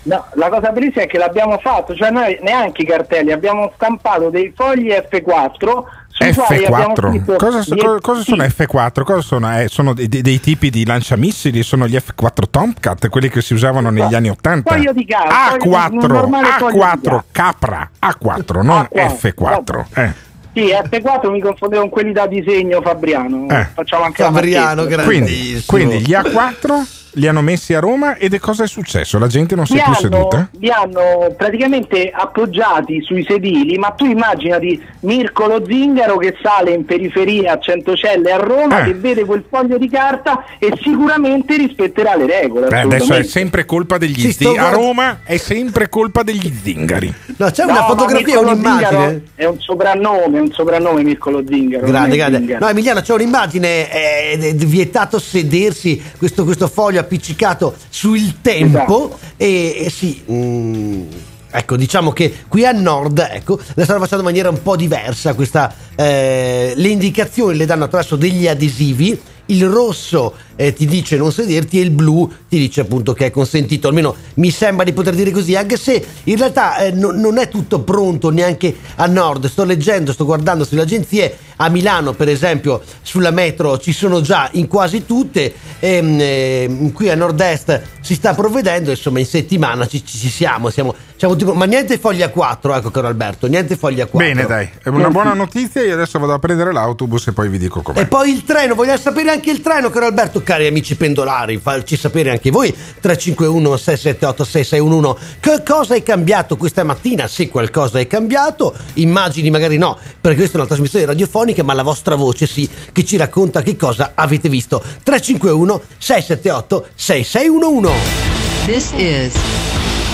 No, la cosa bellissima è che l'abbiamo fatto, cioè noi neanche i cartelli, abbiamo stampato dei fogli F4 sui quali abbiamo F4 scritto cosa, co- cosa sono F4? Cosa sono? Eh, sono dei, dei tipi di lanciamissili? Sono gli F4 Tomcat, quelli che si usavano negli anni 80? Foglio di carta, foglio di- un A4, normale foglio di A4, carta. Capra, A4, non A4. F4. Eh. Sì, F4 mi confondevo con quelli da disegno Fabriano. Eh. Facciamo anche Fabriano, macchietta. Quindi, quindi gli A4 li hanno messi a Roma ed è cosa è successo? La gente non si Li è più hanno, seduta? li hanno praticamente appoggiati sui sedili, ma tu immaginati Mircolo Zingaro che sale in periferia a Centocelle a Roma, Eh. che vede quel foglio di carta e sicuramente rispetterà le regole. Beh, adesso è sempre colpa degli Sì, zingari. A Roma è sempre colpa degli zingari. No, c'è No, una fotografia, un'immagine. Zingaro È un soprannome, è un soprannome Mircolo Zingaro. non Grande, grande. Zingaro. No, Emiliano, c'è un'immagine eh, è vietato sedersi, questo, questo foglio appiccicato sul tempo. Esatto. E, e sì. mm, Ecco, diciamo che qui a nord, ecco, la stanno facendo in maniera un po' diversa. Questa, eh, le indicazioni le danno attraverso degli adesivi. Il rosso eh, ti dice non sederti e il blu ti dice appunto che è consentito. Almeno mi sembra di poter dire così, anche se in realtà eh, no- non è tutto pronto neanche a nord. Sto leggendo, sto guardando sulle agenzie. A Milano, per esempio, sulla metro ci sono già in quasi tutte. ehm, ehm, qui a nord-est si sta provvedendo. Insomma, in settimana ci, ci- siamo. siamo, siamo tipo, ma niente foglia 4, ecco, caro Alberto, niente foglia 4. Bene, dai, è una buona notizia. Io adesso vado a prendere l'autobus e poi vi dico com'è. E poi il treno, vogliamo sapere anche il treno, caro Alberto, cari amici pendolari, farci sapere anche voi 351 678 6611 che cosa è cambiato questa mattina, se qualcosa è cambiato, immagini magari no, perché questa è una trasmissione radiofonica, ma la vostra voce sì, che ci racconta che cosa avete visto. 351 678 6611 This is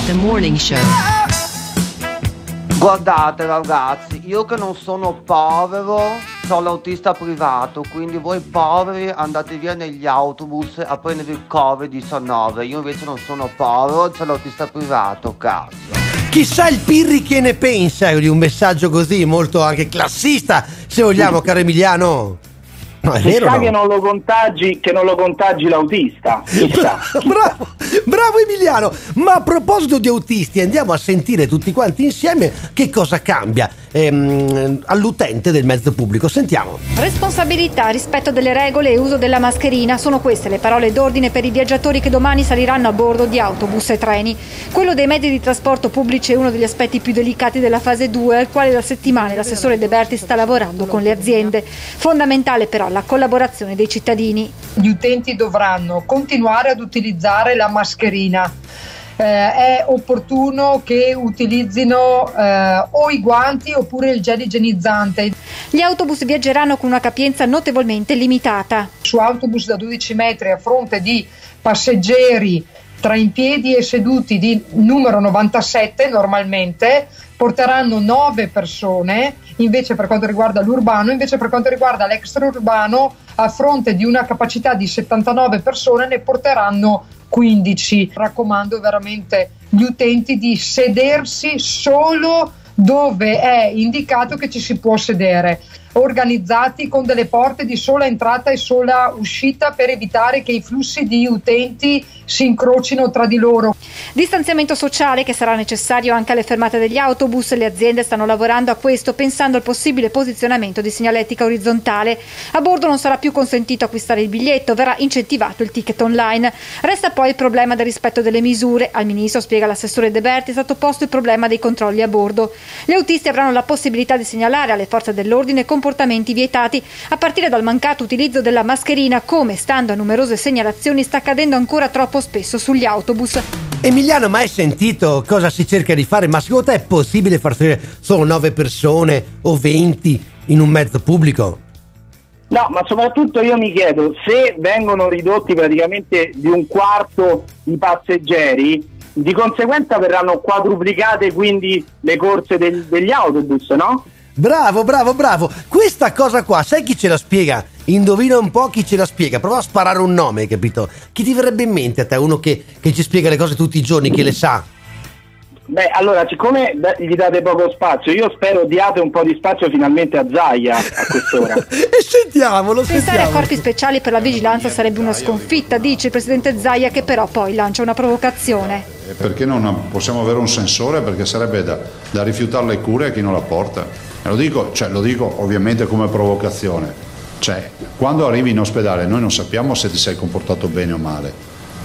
the morning show. Guardate ragazzi, io che non sono povero, Sono l'autista privato, quindi voi poveri andate via negli autobus a prendere il Covid-19. Io invece non sono povero, sono l'autista privato, cazzo. Chissà il Pirri che ne pensa di un messaggio così, molto anche classista, se vogliamo, caro Emiliano. No, è vero. Chissà no? che non lo contagi, che non lo contagi l'autista. Chissà. bravo, bravo Emiliano. Ma a proposito di autisti, andiamo a sentire tutti quanti insieme che cosa cambia ehm, all'utente del mezzo pubblico. Sentiamo. Responsabilità, rispetto delle regole e uso della mascherina sono queste le parole d'ordine per i viaggiatori che domani saliranno a bordo di autobus e treni. Quello dei mezzi di trasporto pubblici è uno degli aspetti più delicati della fase 2 al quale da settimane l'assessore De Berti sta lavorando con le aziende. Fondamentale però la collaborazione dei cittadini. Gli utenti dovranno continuare ad utilizzare la mascherina. Eh, è opportuno che utilizzino eh, o i guanti oppure il gel igienizzante. Gli autobus viaggeranno con una capienza notevolmente limitata. Su autobus da 12 metri a fronte di passeggeri tra in piedi e seduti di numero 97 normalmente porteranno 9 persone, invece per quanto riguarda l'urbano, invece per quanto riguarda l'extraurbano a fronte di una capacità di 79 persone ne porteranno 15. Raccomando veramente gli utenti di sedersi solo dove è indicato che ci si può sedere, organizzati con delle porte di sola entrata e sola uscita per evitare che i flussi di utenti si incrocino tra di loro. Distanziamento sociale che sarà necessario anche alle fermate degli autobus. Le aziende stanno lavorando a questo pensando al possibile posizionamento di segnaletica orizzontale. A bordo non sarà più consentito acquistare il biglietto, verrà incentivato il ticket online. Resta poi il problema del rispetto delle misure. Al ministro, spiega l'assessore De Berti, è stato posto il problema dei controlli a bordo. Gli autisti avranno la possibilità di segnalare alle forze dell'ordine comportamenti vietati, a partire dal mancato utilizzo della mascherina, come, stando a numerose segnalazioni, sta accadendo ancora troppo spesso sugli autobus. Emiliano, ma hai sentito cosa si cerca di fare? Ma secondo te è possibile far sedere solo 9 persone o 20 in un mezzo pubblico? No, ma soprattutto io mi chiedo se vengono ridotti praticamente di un quarto i passeggeri, di conseguenza verranno quadruplicate quindi le corse del- degli autobus, no? Bravo, bravo, bravo. Questa cosa qua, sai chi ce la spiega? Indovina un po' chi ce la spiega. Prova a sparare un nome, capito? Chi ti verrebbe in mente a te? Uno che, che ci spiega le cose tutti i giorni, che le sa. Beh, allora, siccome gli date poco spazio, io spero diate un po' di spazio finalmente a Zaia a quest'ora. e sentiamolo, Pensare a corpi speciali per la vigilanza sarebbe una sconfitta, dice il presidente Zaia, che però poi lancia una provocazione. E perché non possiamo avere un sensore? Perché sarebbe da, da rifiutare le cure a chi non la porta. E lo dico, cioè, lo dico ovviamente come provocazione. Cioè, quando arrivi in ospedale noi non sappiamo se ti sei comportato bene o male,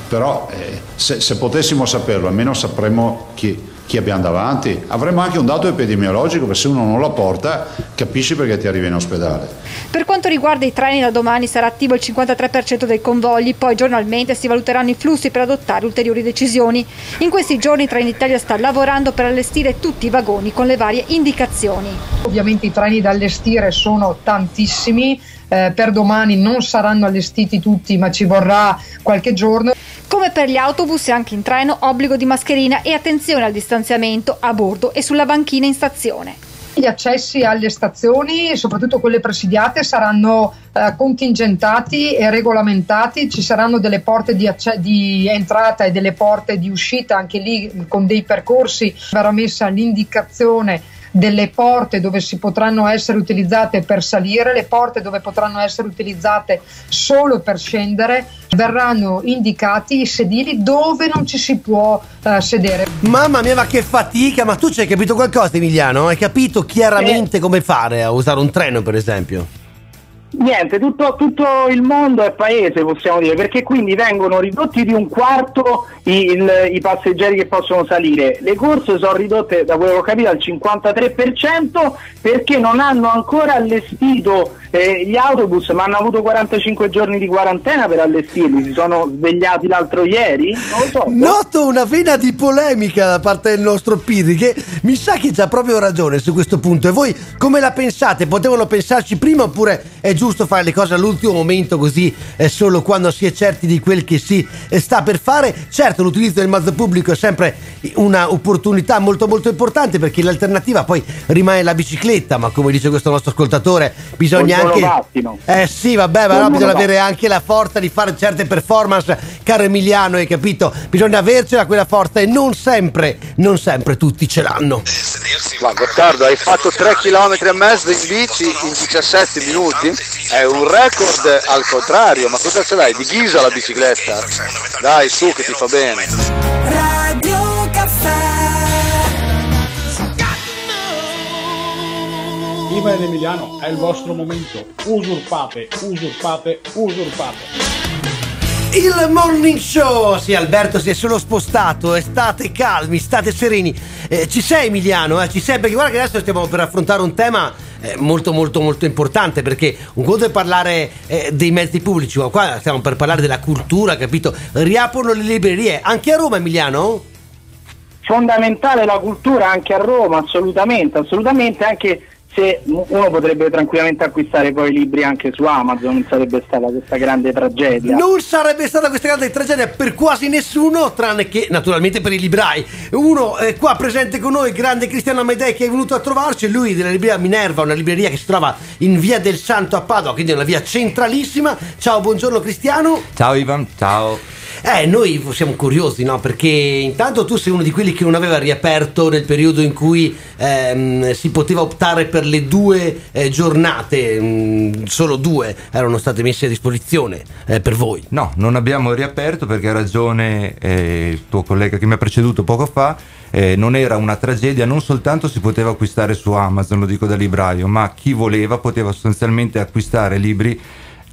però eh, se, se potessimo saperlo almeno sapremmo chi, chi abbiamo davanti. Avremmo anche un dato epidemiologico, perché se uno non la porta capisci perché ti arrivi in ospedale. Per quanto riguarda i treni, da domani sarà attivo il 53% dei convogli, poi giornalmente si valuteranno i flussi per adottare ulteriori decisioni. In questi giorni Trenitalia sta lavorando per allestire tutti i vagoni con le varie indicazioni. Ovviamente i treni da allestire sono tantissimi, eh, per domani non saranno allestiti tutti ma ci vorrà qualche giorno. Come per gli autobus e anche in treno, obbligo di mascherina e attenzione al distanziamento a bordo e sulla banchina in stazione. Gli accessi alle stazioni, soprattutto quelle presidiate, saranno eh, contingentati e regolamentati, ci saranno delle porte di, acce- di entrata e delle porte di uscita, anche lì con dei percorsi verrà messa l'indicazione delle porte dove si potranno essere utilizzate per salire, le porte dove potranno essere utilizzate solo per scendere, verranno indicati i sedili dove non ci si può eh, sedere. Mamma mia, ma che fatica! Ma tu ci hai capito qualcosa, Emiliano? Hai capito chiaramente come fare a usare un treno, per esempio? Niente, tutto, tutto il mondo è paese, possiamo dire, perché quindi vengono ridotti di un quarto i, il- i passeggeri che possono salire. Le corse sono ridotte, da quello che ho capito, al 53% perché non hanno ancora allestito eh, gli autobus, ma hanno avuto 45 giorni di quarantena per allestirli. Si sono svegliati l'altro ieri? Non lo so. Noto una vena di polemica da parte del nostro Pirri che mi sa che c'ha proprio ragione su questo punto. E voi come la pensate? Potevano pensarci prima oppure è giusto giusto fare le cose all'ultimo momento così eh, solo quando si è certi di quel che si eh, sta per fare. Certo, l'utilizzo del mezzo pubblico è sempre un'opportunità molto molto importante perché l'alternativa poi rimane la bicicletta, ma come dice questo nostro ascoltatore, bisogna anche Vattino. Eh sì, vabbè, ma no, bisogna avere anche la forza di fare certe performance, caro Emiliano, hai capito? Bisogna avercela quella forza e non sempre, non sempre tutti ce l'hanno. Ma Gottardo, hai fatto 3 km e mezzo in bici in 17 minuti? È un record al contrario, ma cosa ce l'hai? Di ghisa la bicicletta? Dai, su che ti fa bene. Radio Iva ed Emiliano, è il vostro momento. Usurpate, usurpate, usurpate. Il morning show! Sì, Alberto si è solo spostato, e state calmi, state sereni. Eh, ci sei Emiliano, eh? ci sei perché guarda che adesso stiamo per affrontare un tema eh, molto molto molto importante perché un conto è parlare eh, dei mezzi pubblici, ma qua stiamo per parlare della cultura, capito? Riaprono le librerie, anche a Roma Emiliano? Fondamentale la cultura anche a Roma, assolutamente, assolutamente, anche se uno potrebbe tranquillamente acquistare poi i libri anche su Amazon, non sarebbe stata questa grande tragedia. Non sarebbe stata questa grande tragedia per quasi nessuno, tranne che naturalmente per i librai. Uno è qua presente con noi, grande Cristiano Amedei, che è venuto a trovarci. Lui della libreria Minerva, una libreria che si trova in via del Santo a Padova, quindi è una via centralissima. Ciao, buongiorno Cristiano. Ciao Ivan, ciao. Eh, noi siamo curiosi, no? Perché intanto tu sei uno di quelli che non aveva riaperto nel periodo in cui ehm, si poteva optare per le due eh, giornate, mm, solo due erano state messe a disposizione eh, per voi. No, non abbiamo riaperto perché ha ragione eh, il tuo collega che mi ha preceduto poco fa. eh, non era una tragedia, non soltanto si poteva acquistare su Amazon, lo dico da libraio, ma chi voleva poteva sostanzialmente acquistare libri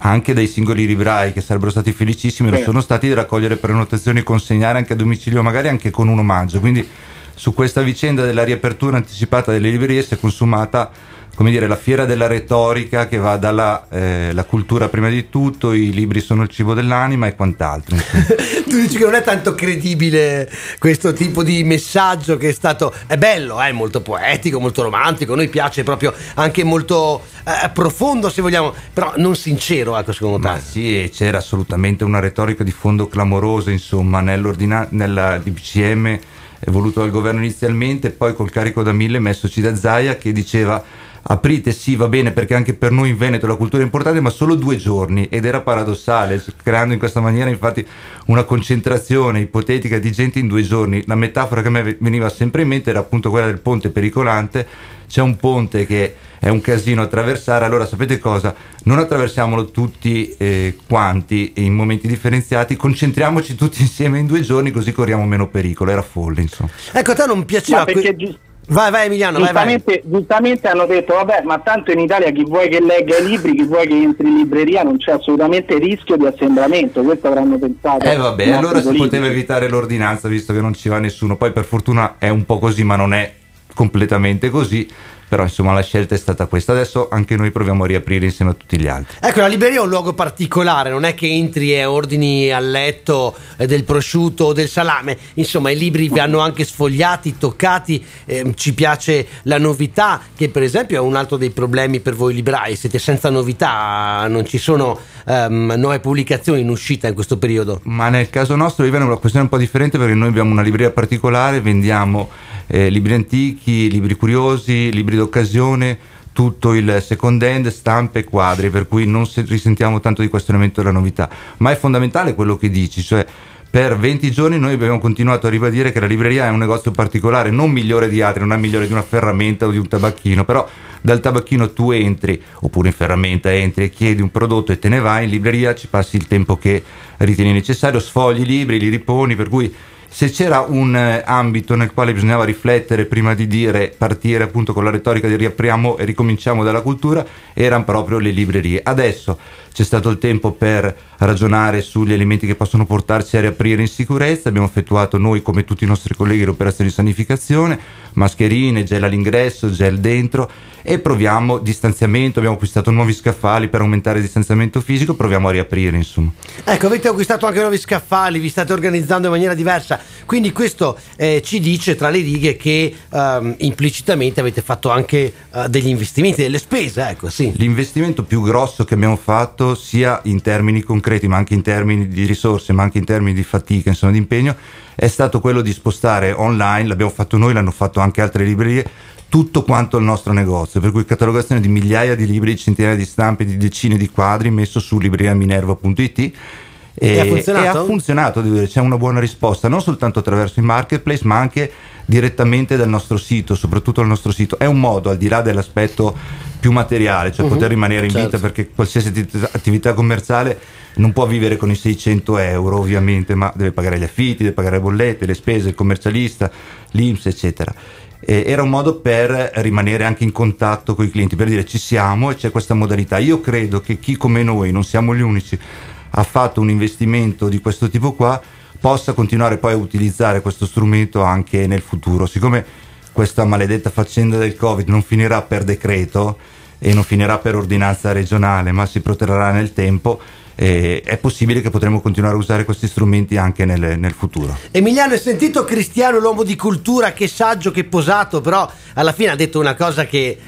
anche dai singoli librai che sarebbero stati felicissimi, lo sono stati di raccogliere prenotazioni e consegnare anche a domicilio, magari anche con un omaggio. Quindi su questa vicenda della riapertura anticipata delle librerie si è consumata come dire, la fiera della retorica che va dalla eh, la cultura prima di tutto, i libri sono il cibo dell'anima e quant'altro. Tu dici che non è tanto credibile questo tipo di messaggio che è stato. È bello, è molto poetico, molto romantico. A noi piace proprio anche molto eh, profondo, se vogliamo, però non sincero, ecco, secondo te. Ma sì, c'era assolutamente una retorica di fondo clamorosa, insomma, nella DPCM voluto dal governo inizialmente, poi col carico da mille messoci da Zaia che diceva aprite sì va bene perché anche per noi in Veneto la cultura è importante ma solo due giorni ed era paradossale creando in questa maniera infatti una concentrazione ipotetica di gente in due giorni. La metafora che a me veniva sempre in mente era appunto quella del ponte pericolante. C'è un ponte che è un casino attraversare allora sapete cosa? Non attraversiamolo tutti eh, quanti in momenti differenziati concentriamoci tutti insieme in due giorni così corriamo meno pericolo. Era folle insomma. Ecco, a te non piaceva. Ma perché que- Vai, vai, Emiliano, vai, vai. giustamente, giustamente hanno detto vabbè ma tanto in Italia chi vuoi che legga i libri chi vuoi che entri in libreria non c'è assolutamente rischio di assembramento questo avranno pensato Eh vabbè, allora si poteva evitare l'ordinanza visto che non ci va nessuno. Poi per fortuna è un po' così, ma non è completamente così. Però insomma la scelta è stata questa. Adesso anche noi proviamo a riaprire insieme a tutti gli altri. Ecco, la libreria è un luogo particolare, non è che entri e ordini al letto eh, del prosciutto o del salame, insomma i libri vi hanno anche sfogliati, toccati, ehm, ci piace la novità, che per esempio è un altro dei problemi per voi librai, siete senza novità, non ci sono ehm, nuove pubblicazioni in uscita in questo periodo. Ma nel caso nostro Ivan, è una questione un po' differente perché noi abbiamo una libreria particolare, vendiamo eh, libri antichi, libri curiosi, libri d'occasione, tutto il second hand, stampe e quadri, per cui non se- risentiamo tanto di questionamento della novità. Ma è fondamentale quello che dici, cioè per 20 giorni noi abbiamo continuato a ribadire che la libreria è un negozio particolare, non migliore di altri, non è migliore di una ferramenta o di un tabacchino, però dal tabacchino tu entri, oppure in ferramenta entri e chiedi un prodotto e te ne vai, in libreria ci passi il tempo che ritieni necessario, sfogli i libri, li riponi, per cui se c'era un eh, ambito nel quale bisognava riflettere prima di dire, partire appunto con la retorica di riapriamo e ricominciamo dalla cultura, erano proprio le librerie. Adesso c'è stato il tempo per ragionare sugli elementi che possono portarci a riaprire in sicurezza, abbiamo effettuato noi come tutti i nostri colleghi le operazioni di sanificazione, mascherine, gel all'ingresso, gel dentro. E proviamo distanziamento, abbiamo acquistato nuovi scaffali per aumentare il distanziamento fisico, proviamo a riaprire insomma. Ecco, avete acquistato anche nuovi scaffali, vi state organizzando in maniera diversa, quindi questo eh, ci dice tra le righe che ehm, implicitamente avete fatto anche eh, degli investimenti, delle spese, ecco sì. L'investimento più grosso che abbiamo fatto sia in termini concreti ma anche in termini di risorse ma anche in termini di fatica, insomma di impegno, è stato quello di spostare online, l'abbiamo fatto noi, l'hanno fatto anche altre librerie, tutto quanto il nostro negozio, per cui catalogazione di migliaia di libri, centinaia di stampe, di decine di quadri messo su libreriaminerva.it e, E ha funzionato? e ha funzionato, devo dire, c'è una buona risposta, non soltanto attraverso i marketplace, ma anche direttamente dal nostro sito, soprattutto dal nostro sito. È un modo, al di là dell'aspetto più materiale, cioè Mhm, poter rimanere in certo. vita, perché qualsiasi atti- attività commerciale non può vivere con i 600 euro, ovviamente, ma deve pagare gli affitti, deve pagare le bollette, le spese, il commercialista, l'Inps, eccetera. E era un modo per rimanere anche in contatto con i clienti, per dire ci siamo e c'è questa modalità. Io credo che chi come noi, non siamo gli unici, ha fatto un investimento di questo tipo qua, possa continuare poi a utilizzare questo strumento anche nel futuro. Siccome questa maledetta faccenda del Covid non finirà per decreto e non finirà per ordinanza regionale, ma si protrarrà nel tempo, eh, è possibile che potremo continuare a usare questi strumenti anche nel, nel futuro. Emiliano, hai sentito Cristiano, l'uomo di cultura, che saggio, che posato, però alla fine ha detto una cosa che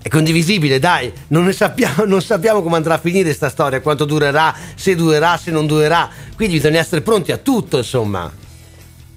è condivisibile, dai, non, ne sappiamo, non sappiamo come andrà a finire sta storia, quanto durerà, se durerà, se non durerà, quindi bisogna essere pronti a tutto, insomma.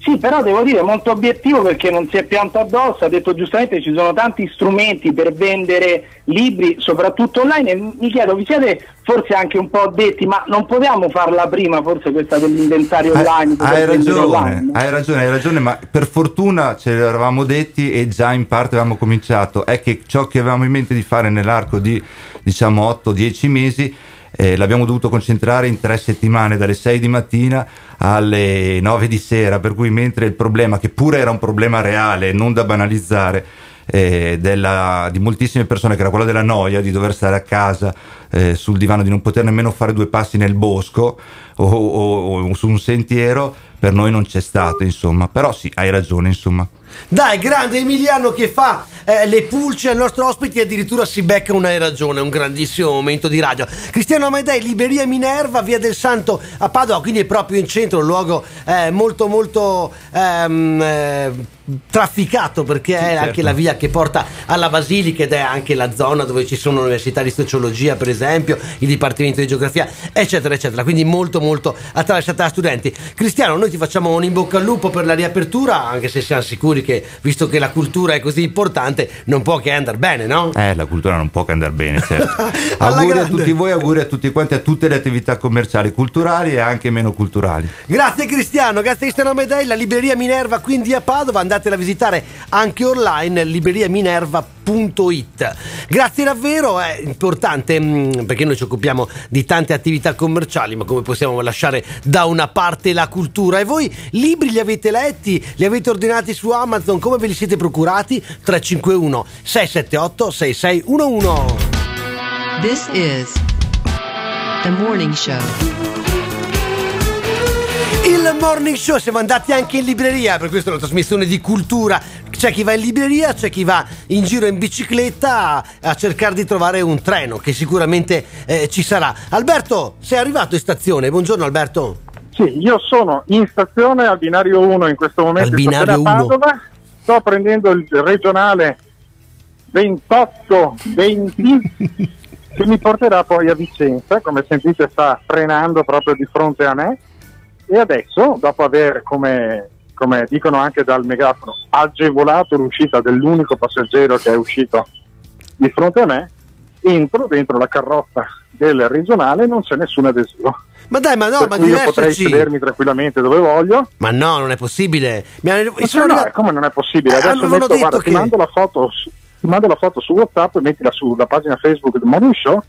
Sì, però devo dire molto obiettivo perché non si è pianto addosso, ha detto giustamente ci sono tanti strumenti per vendere libri, soprattutto online e mi chiedo, vi siete forse anche un po' detti, ma non potevamo farla prima forse questa dell'inventario online? Hai ragione, online? hai ragione, hai ragione, ma per fortuna ce l'eravamo detti e già in parte avevamo cominciato. È che ciò che avevamo in mente di fare nell'arco di diciamo 8-10 mesi eh, l'abbiamo dovuto concentrare in tre settimane, dalle 6 di mattina alle 9 di sera, per cui mentre il problema, che pure era un problema reale, non da banalizzare, eh, della- di moltissime persone, che era quella della noia di dover stare a casa eh, sul divano, di non poter nemmeno fare due passi nel bosco o, o- o su un sentiero, per noi non c'è stato, insomma. Però sì, hai ragione, insomma. Dai, grande Emiliano che fa eh, le pulce al nostro ospite e addirittura si becca una ragione, un grandissimo momento di radio. Cristiano Amedei, Libreria Minerva, via del Santo a Padova, quindi è proprio in centro, un luogo eh, molto molto ehm, eh, trafficato perché è certo. anche la via che porta alla Basilica ed è anche la zona dove ci sono università di sociologia per esempio, il Dipartimento di Geografia eccetera eccetera, quindi molto molto attraversata da studenti. Cristiano, noi ti facciamo un in bocca al lupo per la riapertura, anche se siamo sicuri che visto che la cultura è così importante non può che andare bene, no? Eh, la cultura non può che andare bene, certo. Auguri a grande. tutti voi, auguri a tutti quanti, a tutte le attività commerciali, culturali e anche meno culturali. Grazie Cristiano, grazie Cristiano Amedei, la libreria Minerva quindi a Padova, andatela a visitare anche online, libreriaminerva.it. Grazie davvero, è importante mm, perché noi ci occupiamo di tante attività commerciali, ma come possiamo lasciare da una parte la cultura? E voi libri li avete letti, li avete ordinati su Amazon, come ve li siete procurati? 351 678 6611. This is the morning show. Il morning show siamo andati anche in libreria, per questo è una trasmissione di cultura. C'è chi va in libreria, c'è chi va in giro in bicicletta a, a cercare di trovare un treno che sicuramente eh, ci sarà. Alberto, sei arrivato in stazione. Buongiorno Alberto. Sì, io sono in stazione al binario 1 in questo momento Al binario a Padova. Sto prendendo il regionale 28-20 che mi porterà poi a Vicenza. Come sentite sta frenando proprio di fronte a me. E adesso, dopo aver, come, come dicono anche dal megafono, agevolato l'uscita dell'unico passeggero che è uscito di fronte a me, entro dentro la carrozza del regionale e non c'è nessun adesivo. Ma dai, ma no, per ma cui io potrei sedermi tranquillamente dove voglio. Ma no, non è possibile. Mi hanno- Ma sono no, come non è possibile? Eh, Adesso avevano metto, guarda, che- ti mando la foto ti mando la foto su WhatsApp e mettila sulla pagina Facebook del Morning Show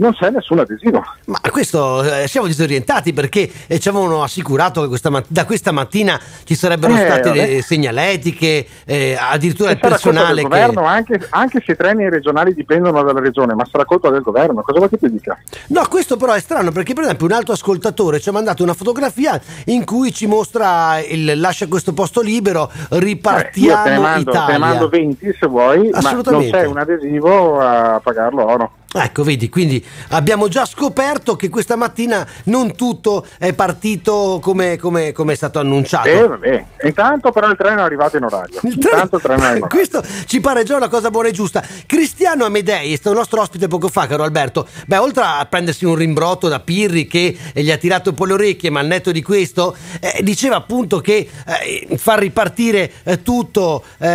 non c'è nessun adesivo. Ma questo eh, siamo disorientati perché eh, ci avevano assicurato che questa da questa mattina ci sarebbero Eh, state le segnaletiche, eh, addirittura il E colpa personale del che... governo, anche, anche se i treni regionali dipendono dalla regione, ma sarà colpa del governo. Cosa vuoi che ti dica? No, questo però è strano perché per esempio un altro ascoltatore ci ha mandato una fotografia in cui ci mostra il lascia questo posto libero, Eh, io ripartiamo te ne mando, te Italia. ne mando 20 se vuoi, ma non c'è un adesivo a pagarlo oro. Ecco, vedi, quindi abbiamo già scoperto che questa mattina non tutto è partito come, come- come è stato annunciato. Eh, vabbè. Intanto però il treno è arrivato in orario. Intanto il treno è orario. Questo ci pare già una cosa buona e giusta. Cristiano Amedei, è stato nostro ospite poco fa, caro Alberto. Beh, oltre a prendersi un rimbrotto da Pirri che eh, gli ha tirato un po' le orecchie, ma al netto di questo, eh, diceva appunto che eh, far ripartire eh, tutto eh,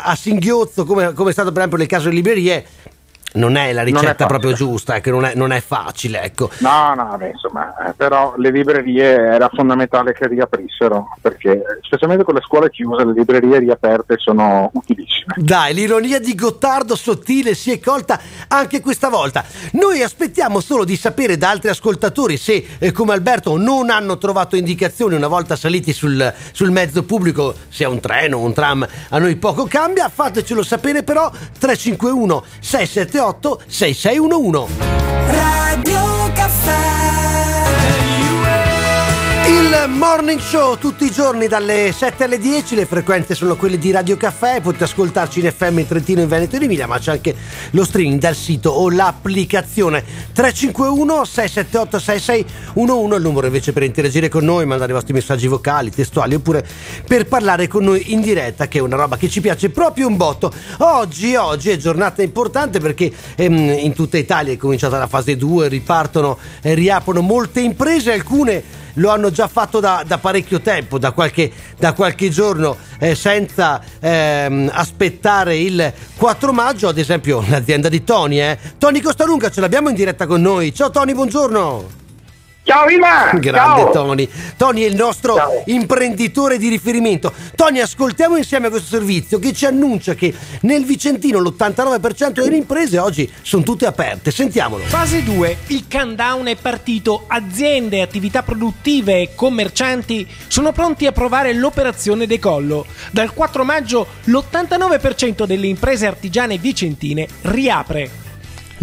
a singhiozzo, come, come è stato per esempio nel caso delle librerie, non è la è ricetta facile. proprio giusta, ecco, non, è, non è facile, ecco. No, no, vabbè, insomma, però le librerie era fondamentale che riaprissero, perché specialmente con le scuole chiuse, le librerie riaperte sono utilissime. Dai, l'ironia di Gottardo sottile si è colta anche questa volta. Noi aspettiamo solo di sapere da altri ascoltatori se, eh, come Alberto, non hanno trovato indicazioni una volta saliti sul, sul mezzo pubblico, sia un treno o un tram, a noi poco cambia. Fatecelo sapere però 351 678 6611. Radio Caffè Il morning show tutti i giorni dalle 7 alle 10, le frequenze sono quelle di Radio Caffè, potete ascoltarci in FM in Trentino, in Veneto e in Emilia, ma c'è anche lo streaming dal sito o l'applicazione 351 678 6611 il numero invece per interagire con noi, mandare i vostri messaggi vocali, testuali oppure per parlare con noi in diretta che è una roba che ci piace proprio un botto. Oggi, oggi è giornata importante perché ehm, in tutta Italia è cominciata la fase 2, ripartono e riaprono molte imprese, alcune lo hanno già fatto da, da parecchio tempo, da qualche, da qualche giorno, eh, senza ehm, aspettare il 4 maggio, ad esempio l'azienda di Tony. Eh. Tony Costalunga ce l'abbiamo in diretta con noi. Ciao Tony, buongiorno. Ciao Ivan! Grande Ciao. Tony. Tony è il nostro imprenditore di riferimento. Tony, ascoltiamo insieme questo servizio che ci annuncia che nel Vicentino l'89% delle imprese oggi sono tutte aperte. Sentiamolo. Fase 2. Il countdown è partito. Aziende, attività produttive e commercianti sono pronti a provare l'operazione decollo. Dal 4 maggio l'89% delle imprese artigiane vicentine riapre.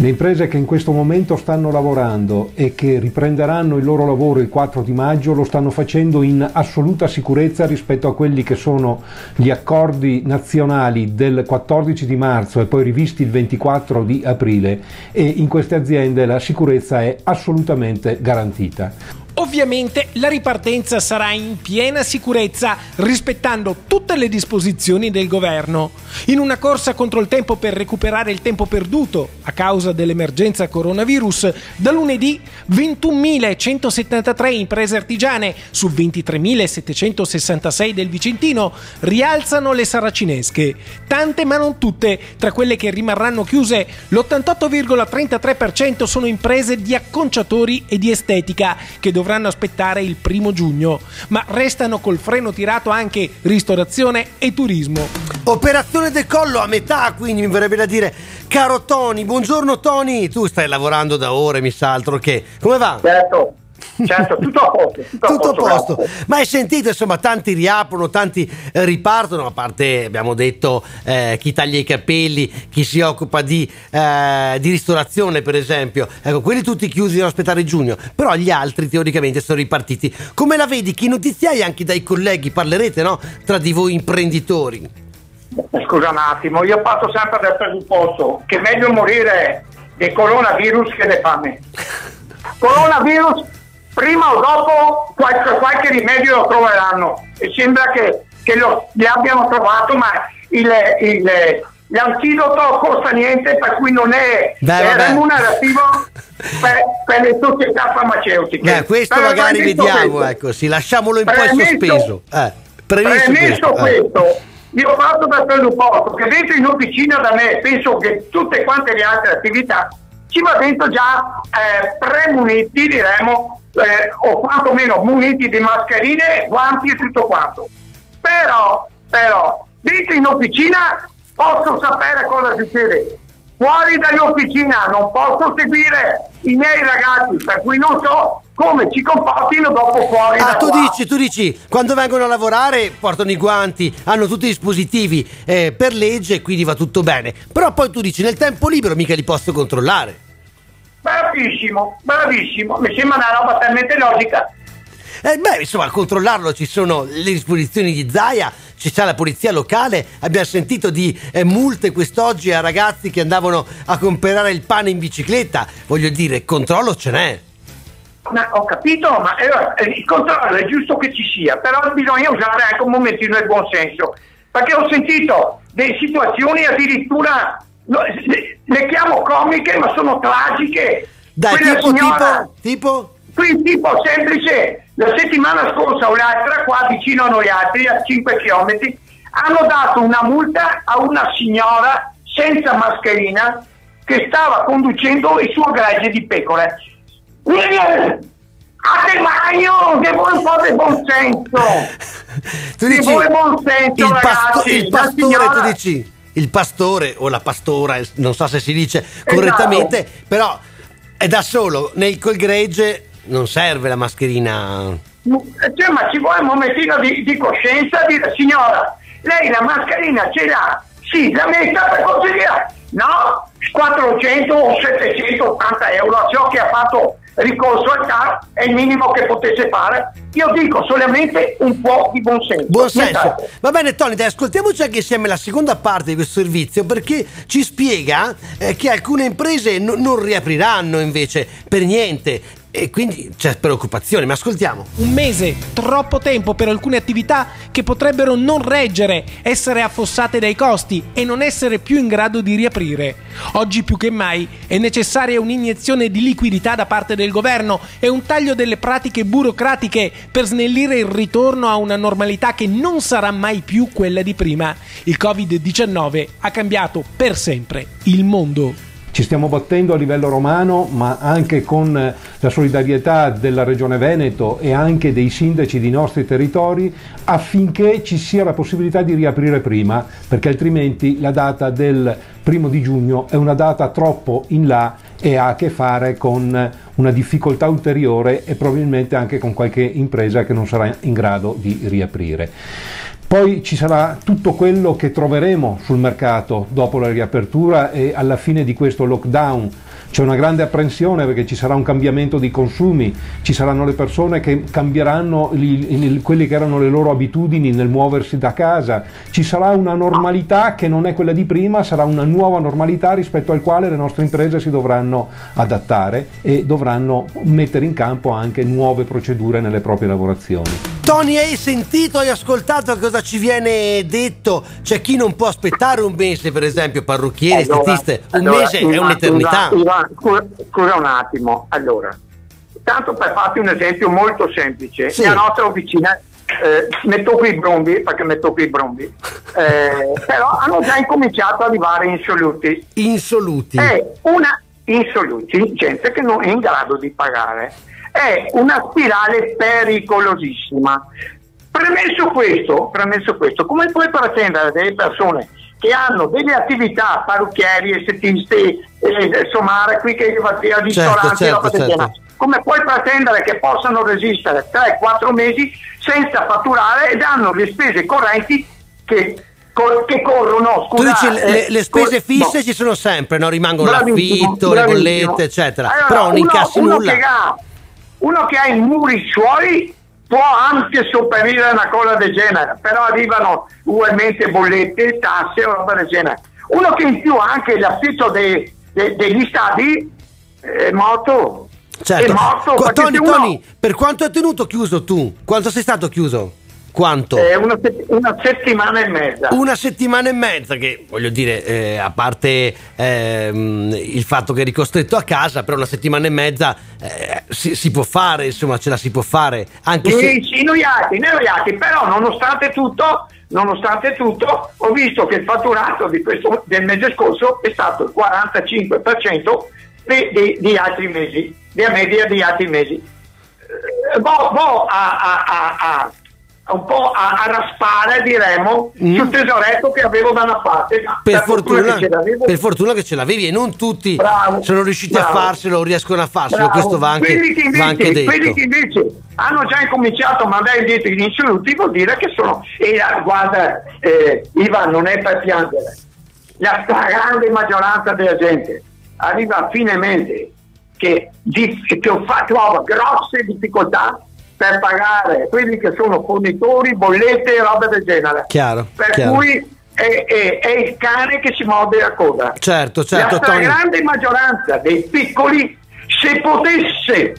Le imprese che in questo momento stanno lavorando e che riprenderanno il loro lavoro il 4 di maggio lo stanno facendo in assoluta sicurezza rispetto a quelli che sono gli accordi nazionali del 14 di marzo e poi rivisti il 24 di aprile e in queste aziende la sicurezza è assolutamente garantita. Ovviamente la ripartenza sarà in piena sicurezza, rispettando tutte le disposizioni del governo. In una corsa contro il tempo per recuperare il tempo perduto a causa dell'emergenza coronavirus, da lunedì 21.173 imprese artigiane su 23.766 del Vicentino rialzano le saracinesche. Tante ma non tutte, tra quelle che rimarranno chiuse, l'88,33% sono imprese di acconciatori e di estetica che dovranno aspettare il primo giugno, ma restano col freno tirato anche ristorazione e turismo. Operazione decollo a metà, quindi mi verrebbe da dire, caro Tony, buongiorno Tony, tu stai lavorando da ore, mi sa altro che. Come va? Certo, certo, tutto a posto. Tutto, Tutto a posto. posto, ma hai sentito insomma tanti riaprono, tanti eh, ripartono, a parte abbiamo detto eh, chi taglia i capelli, chi si occupa di, eh, di ristorazione per esempio, ecco quelli tutti chiusi devono aspettare giugno, però gli altri teoricamente sono ripartiti. Come la vedi? Che notizie hai anche dai colleghi? Parlerete no? tra di voi imprenditori? Scusa un attimo, io parto sempre dal presupposto che è meglio morire di coronavirus che di fame. Coronavirus, prima o dopo qualche, qualche rimedio lo troveranno e sembra che, che lo, li abbiano trovato, ma il, il, l'antidoto costa niente, per cui non è, Beh, è remunerativo per, per le società farmaceutiche. Eh, questo Però magari vediamo, questo- ecco, sì, lasciamolo in poi sospeso. Eh, premesso, Premesso questo. eh. questo, io parto dal presupposto che dentro in officina da me penso che tutte quante le altre attività ci va dentro già eh, premuniti, diremo, eh, o quantomeno muniti di mascherine, guanti e tutto quanto. Però, però, dentro in officina posso sapere cosa succede. Fuori dall'officina, non posso seguire i miei ragazzi, per cui non so come ci comportino dopo fuori Ah, tu qua. dici, tu dici, quando vengono a lavorare portano i guanti, hanno tutti i dispositivi eh, per legge, quindi va tutto bene. Però poi tu dici, nel tempo libero mica li posso controllare. Bravissimo, bravissimo, mi sembra una roba talmente logica. Eh, beh, insomma, a controllarlo ci sono le disposizioni di Zaia, ci c'è la polizia locale, abbiamo sentito di eh, multe quest'oggi a ragazzi che andavano a comprare il pane in bicicletta. Voglio dire, controllo ce n'è. Ma ho capito, ma eh, il controllo è giusto che ci sia, però bisogna usare anche un momentino il buon senso. Perché ho sentito delle situazioni addirittura, no, le, le chiamo comiche, ma sono tragiche. Dai, Quella tipo, signora- tipo, tipo? Qui tipo semplice, la settimana scorsa o l'altra, qua vicino a noi altri, a 5 km, hanno dato una multa a una signora senza mascherina che stava conducendo il suo gregge di pecore. Eh, A te magno, che vuoi un po' di buon senso! Tu Ci dici, vuole buon senso, il, pasto- il pastore, signora- tu dici, il pastore o la pastora, non so se si dice correttamente, però è da solo, nel col gregge non serve la mascherina. Cioè, ma ci vuole un momentino di, di coscienza dire signora, lei la mascherina ce l'ha, sì, la metta per consigliare, no, 400 o 780 euro a ciò che ha fatto ricorso al TAR è il minimo che potesse fare. Io dico solamente un po' di buon senso. Buon senso. Va bene, Tony, dai, ascoltiamoci anche insieme la seconda parte di questo servizio perché ci spiega eh, che alcune imprese no- non riapriranno invece per niente e quindi c'è preoccupazione, ma ascoltiamo. Un mese, troppo tempo per alcune attività che potrebbero non reggere, essere affossate dai costi e non essere più in grado di riaprire. Oggi più che mai è necessaria un'iniezione di liquidità da parte del governo e un taglio delle pratiche burocratiche per snellire il ritorno a una normalità che non sarà mai più quella di prima. Il Covid-19 ha cambiato per sempre il mondo. Ci stiamo battendo a livello romano, ma anche con eh, la solidarietà della Regione Veneto e anche dei sindaci dei nostri territori affinché ci sia la possibilità di riaprire prima, perché altrimenti la data del primo di giugno è una data troppo in là e ha a che fare con una difficoltà ulteriore e probabilmente anche con qualche impresa che non sarà in grado di riaprire. Poi ci sarà tutto quello che troveremo sul mercato dopo la riapertura e alla fine di questo lockdown. C'è una grande apprensione perché ci sarà un cambiamento dei consumi, ci saranno le persone che cambieranno quelle che erano le loro abitudini nel muoversi da casa, ci sarà una normalità che non è quella di prima, sarà una nuova normalità rispetto al quale le nostre imprese si dovranno adattare e dovranno mettere in campo anche nuove procedure nelle proprie lavorazioni. Tony, hai sentito, hai ascoltato cosa ci viene detto? C'è chi non può aspettare un mese, per esempio, parrucchieri, Allora, statiste, un allora, mese è Ivan, un'eternità. Ivan, Ivan, scusa, scusa un attimo, allora, tanto per farti un esempio molto semplice, Sì. la nostra officina, eh, metto qui i brombi, perché metto qui i brombi, eh, però hanno già incominciato ad arrivare insoluti. Insoluti. È una insoluti, gente che non è in grado di pagare. È una spirale pericolosissima. Premesso questo, premesso questo, come puoi pretendere delle persone che hanno delle attività, parrucchieri, estetisti, eh, somare, qui che via ristoranti, certo, certo. genere, come puoi pretendere che possano resistere 3-4 mesi senza fatturare ed hanno le spese correnti che, che corrono? Tu Scusa, dici le, eh, le spese fisse no. ci sono sempre, no? rimangono l'affitto, le bollette, eccetera. Allora, Però non uno- incassi uno nulla. Che ha, uno che ha i muri suoi può anche sopperire una cosa del genere, però arrivano ugualmente bollette, tasse o roba del genere. Uno che in più ha anche l'affitto dei- de- degli stadi è morto. È Certo. morto Qua- perché Tony, uno- Tony, per quanto hai tenuto chiuso tu? Quanto sei stato chiuso? Quanto? eh, una, se- una settimana e mezza. Una settimana e mezza che voglio dire, eh, a parte ehm, il fatto che eri costretto a casa, però una settimana e mezza eh, si, si può fare, insomma, ce la si può fare. Anche se... Sì, sì, noiati, noiati, però nonostante tutto, nonostante tutto, ho visto che il fatturato questo, del mese scorso è stato il 45% di, di- di altri mesi, della media di altri mesi. Eh, boh, boh, a, a- a- a- un po' a, a raspare, diremmo, sul tesoretto che avevo da una parte. Mm. Per fortuna, che ce l'avevo. per fortuna che ce l'avevi e non tutti Bravo, sono riusciti a bravo. farselo o riescono a farselo, Bravo. questo va anche, quelli, che invece, va anche detto. quelli che invece hanno già incominciato a mandare indietro gli insulti vuol dire che sono e la- guarda eh, Ivan non è per piangere la stragrande maggioranza della gente arriva a fine mese che, che trova grosse difficoltà per pagare quelli che sono fornitori, bollette e roba del genere Chiaro, per chiaro. cui è, è- è il cane che si morde la coda Certo, certo, la stragrande maggioranza dei piccoli, se potesse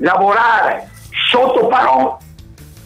lavorare sotto parole,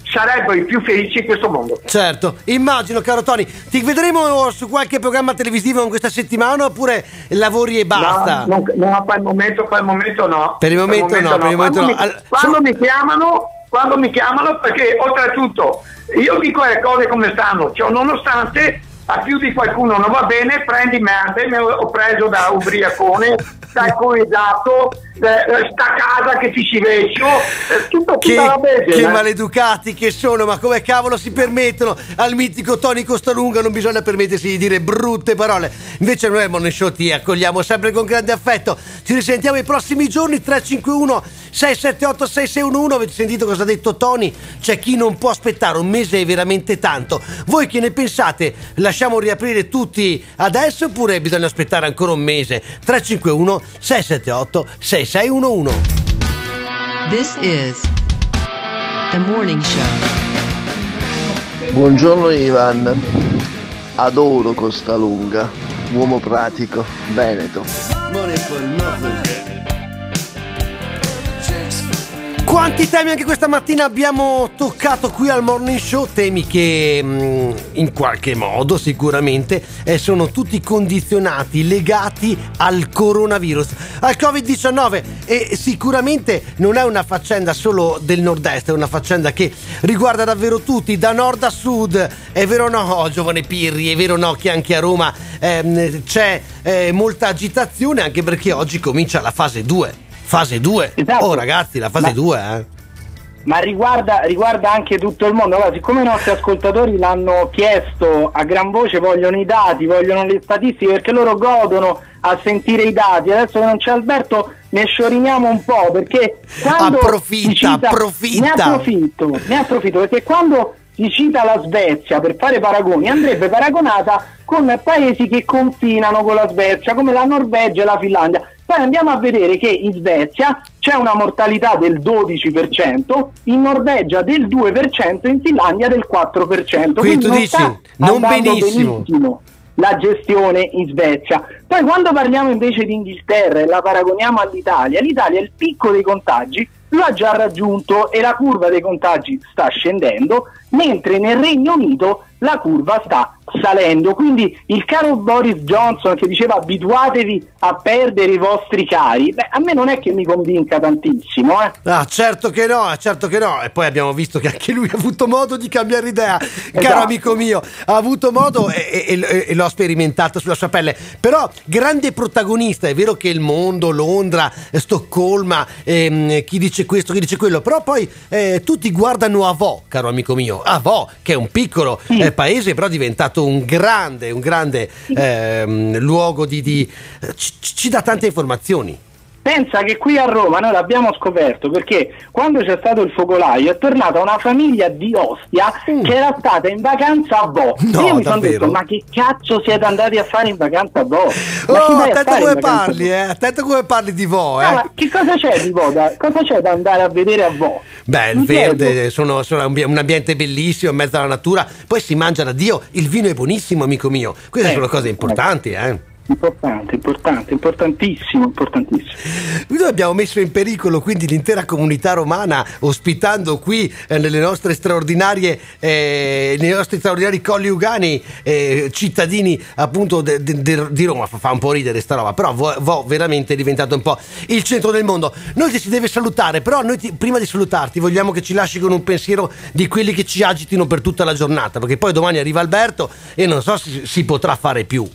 sarebbero i più felici in questo mondo. Certo, immagino caro Tony, ti vedremo su qualche programma televisivo in questa settimana oppure lavori e basta? No, non- no, per il momento, per il momento no. Per il momento no, per il momento quando no. Mi, quando mi chiamano, quando mi chiamano, perché oltretutto io dico le cose come stanno, cioè nonostante a più di qualcuno non va bene, prendi merda, mi ho preso da ubriacone, da alcolizzato, sta casa che ti ci vecchio, eh, tutto Che, bene. che maleducati che sono, ma come cavolo si permettono al mitico Tony Costalunga non bisogna permettersi di dire brutte parole. Invece noi al Morning Show ti accogliamo sempre con grande affetto. Ci risentiamo i prossimi giorni 351 678 6611. Avete sentito cosa ha detto Tony? C'è chi non può aspettare, un mese è veramente tanto. Voi che ne pensate? Lasciamo riaprire tutti adesso oppure bisogna aspettare ancora un mese? 351 678 6611. This is the morning show. Buongiorno Ivan, adoro Costa Lunga, uomo pratico, Veneto. Quanti temi anche questa mattina abbiamo toccato qui al Morning Show? Temi che mm, in qualche modo sicuramente eh, sono tutti condizionati, legati al coronavirus, al Covid-19 e sicuramente non è una faccenda solo del nord-est, è una faccenda che riguarda davvero tutti, da nord a sud. È vero o no, giovane Pirri, è vero o no che anche a Roma ehm, c'è eh, molta agitazione anche perché oggi comincia la fase 2. Fase 2. Oh ragazzi, la fase Ma- 2, eh. ma riguarda, riguarda anche tutto il mondo. Allora, siccome i nostri ascoltatori l'hanno chiesto a gran voce, vogliono i dati, vogliono le statistiche perché loro godono a sentire i dati. Adesso che non c'è Alberto, ne scioriniamo un po' perché quando Approfitta, cita- approfitta. Ne approfitto, ne approfitto perché quando si cita la Svezia per fare paragoni andrebbe paragonata con paesi che confinano con la Svezia come la Norvegia e la Finlandia. Poi andiamo a vedere che in Svezia c'è una mortalità del 12%, in Norvegia del 2% e in Finlandia del 4%. Quindi tu non dici, non benissimo. benissimo la gestione in Svezia. Poi quando parliamo invece di Inghilterra e la paragoniamo all'Italia, l'Italia il picco dei contagi lo ha già raggiunto e la curva dei contagi sta scendendo, mentre nel Regno Unito la curva sta salendo. Quindi il caro Boris Johnson che diceva abituatevi a perdere i vostri cari, beh, a me non è che mi convinca tantissimo. Eh. Ah, certo che no, certo che no. E poi abbiamo visto che anche lui ha avuto modo di cambiare idea, caro Esatto. amico mio. Ha avuto modo e, e- e- e l'ho sperimentato sulla sua pelle. Però, grande protagonista, è vero che il mondo, Londra, Stoccolma, ehm, chi dice questo, chi dice quello. Però poi eh, tutti guardano a Vo, caro amico mio. A Vo, che è un piccolo eh, paese, però è diventato un grande, un grande ehm, luogo di. di- ci, ci dà tante informazioni. Pensa che qui a Roma noi l'abbiamo scoperto perché quando c'è stato il focolaio è tornata una famiglia di Ostia che era stata in vacanza a. Mm. No, Io mi sono detto ma che cazzo siete andati a fare in vacanza a Vo? Ma Oh, attento come parli, eh. Attento come parli di Vo, eh. No, ma che cosa c'è di Vo? Da, cosa c'è da andare a vedere a Vo? Beh, il verde, sono, sono un ambiente bellissimo in mezzo alla natura, poi si mangia da Dio, il vino è buonissimo, amico mio. Queste Eh, sono cose importanti, eh. Importante, importante, importantissimo, importantissimo. Noi abbiamo messo in pericolo quindi l'intera comunità romana ospitando qui eh, nelle nostre straordinarie, eh, nei nostri straordinari colli ugani eh, cittadini appunto de- de- de- di Roma. Fa, un po' ridere sta roba, però Vo, Vo veramente è diventato un po' il centro del mondo. Noi ti si deve salutare, però noi ti- prima di salutarti vogliamo che ci lasci con un pensiero di quelli che ci agitino per tutta la giornata, perché poi domani arriva Alberto e non so se si potrà fare più.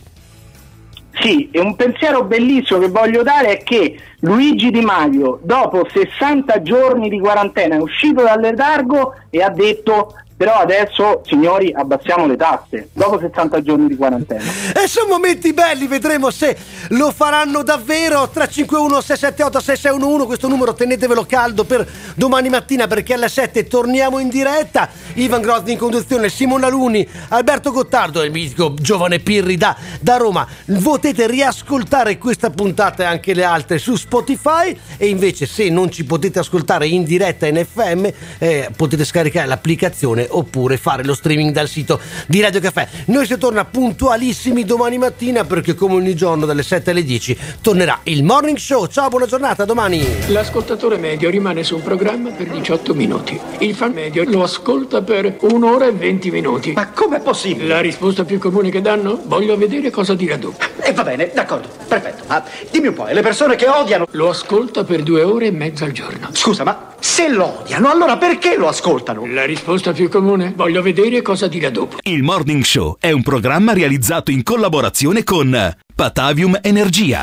Sì, e un pensiero bellissimo che voglio dare è che Luigi Di Maio, dopo 60 giorni di quarantena, è uscito dal letargo e ha detto Però adesso, signori, abbassiamo le tasse, dopo 60 giorni di quarantena. E sono momenti belli, vedremo se lo faranno davvero. 351 678 6611, questo numero tenetevelo caldo per domani mattina perché alle 7 torniamo in diretta. Ivan Grozny in conduzione, Simona Luni, Alberto Gottardo e il mitico giovane Pirri da, da Roma. Potete riascoltare questa puntata e anche le altre su Spotify e invece se non ci potete ascoltare in diretta in FM eh, potete scaricare l'applicazione oppure fare lo streaming dal sito di Radio Caffè. Noi si torna puntualissimi domani mattina perché come ogni giorno dalle 7 alle 10 tornerà il Morning Show. Ciao, buona giornata, domani. L'ascoltatore medio rimane su un programma per 18 minuti. Il fan medio lo ascolta per un'ora e 20 minuti. Ma com'è possibile? La risposta più comune che danno? Voglio vedere cosa dirà dopo. E va bene, d'accordo, perfetto. Ma dimmi un po', e le persone che odiano... Lo ascolta per due ore e mezza al giorno. Scusa, ma se lo odiano, allora perché lo ascoltano? La risposta più comune? Voglio vedere cosa dirà dopo. Il Morning Show è un programma realizzato in collaborazione con Patavium Energia.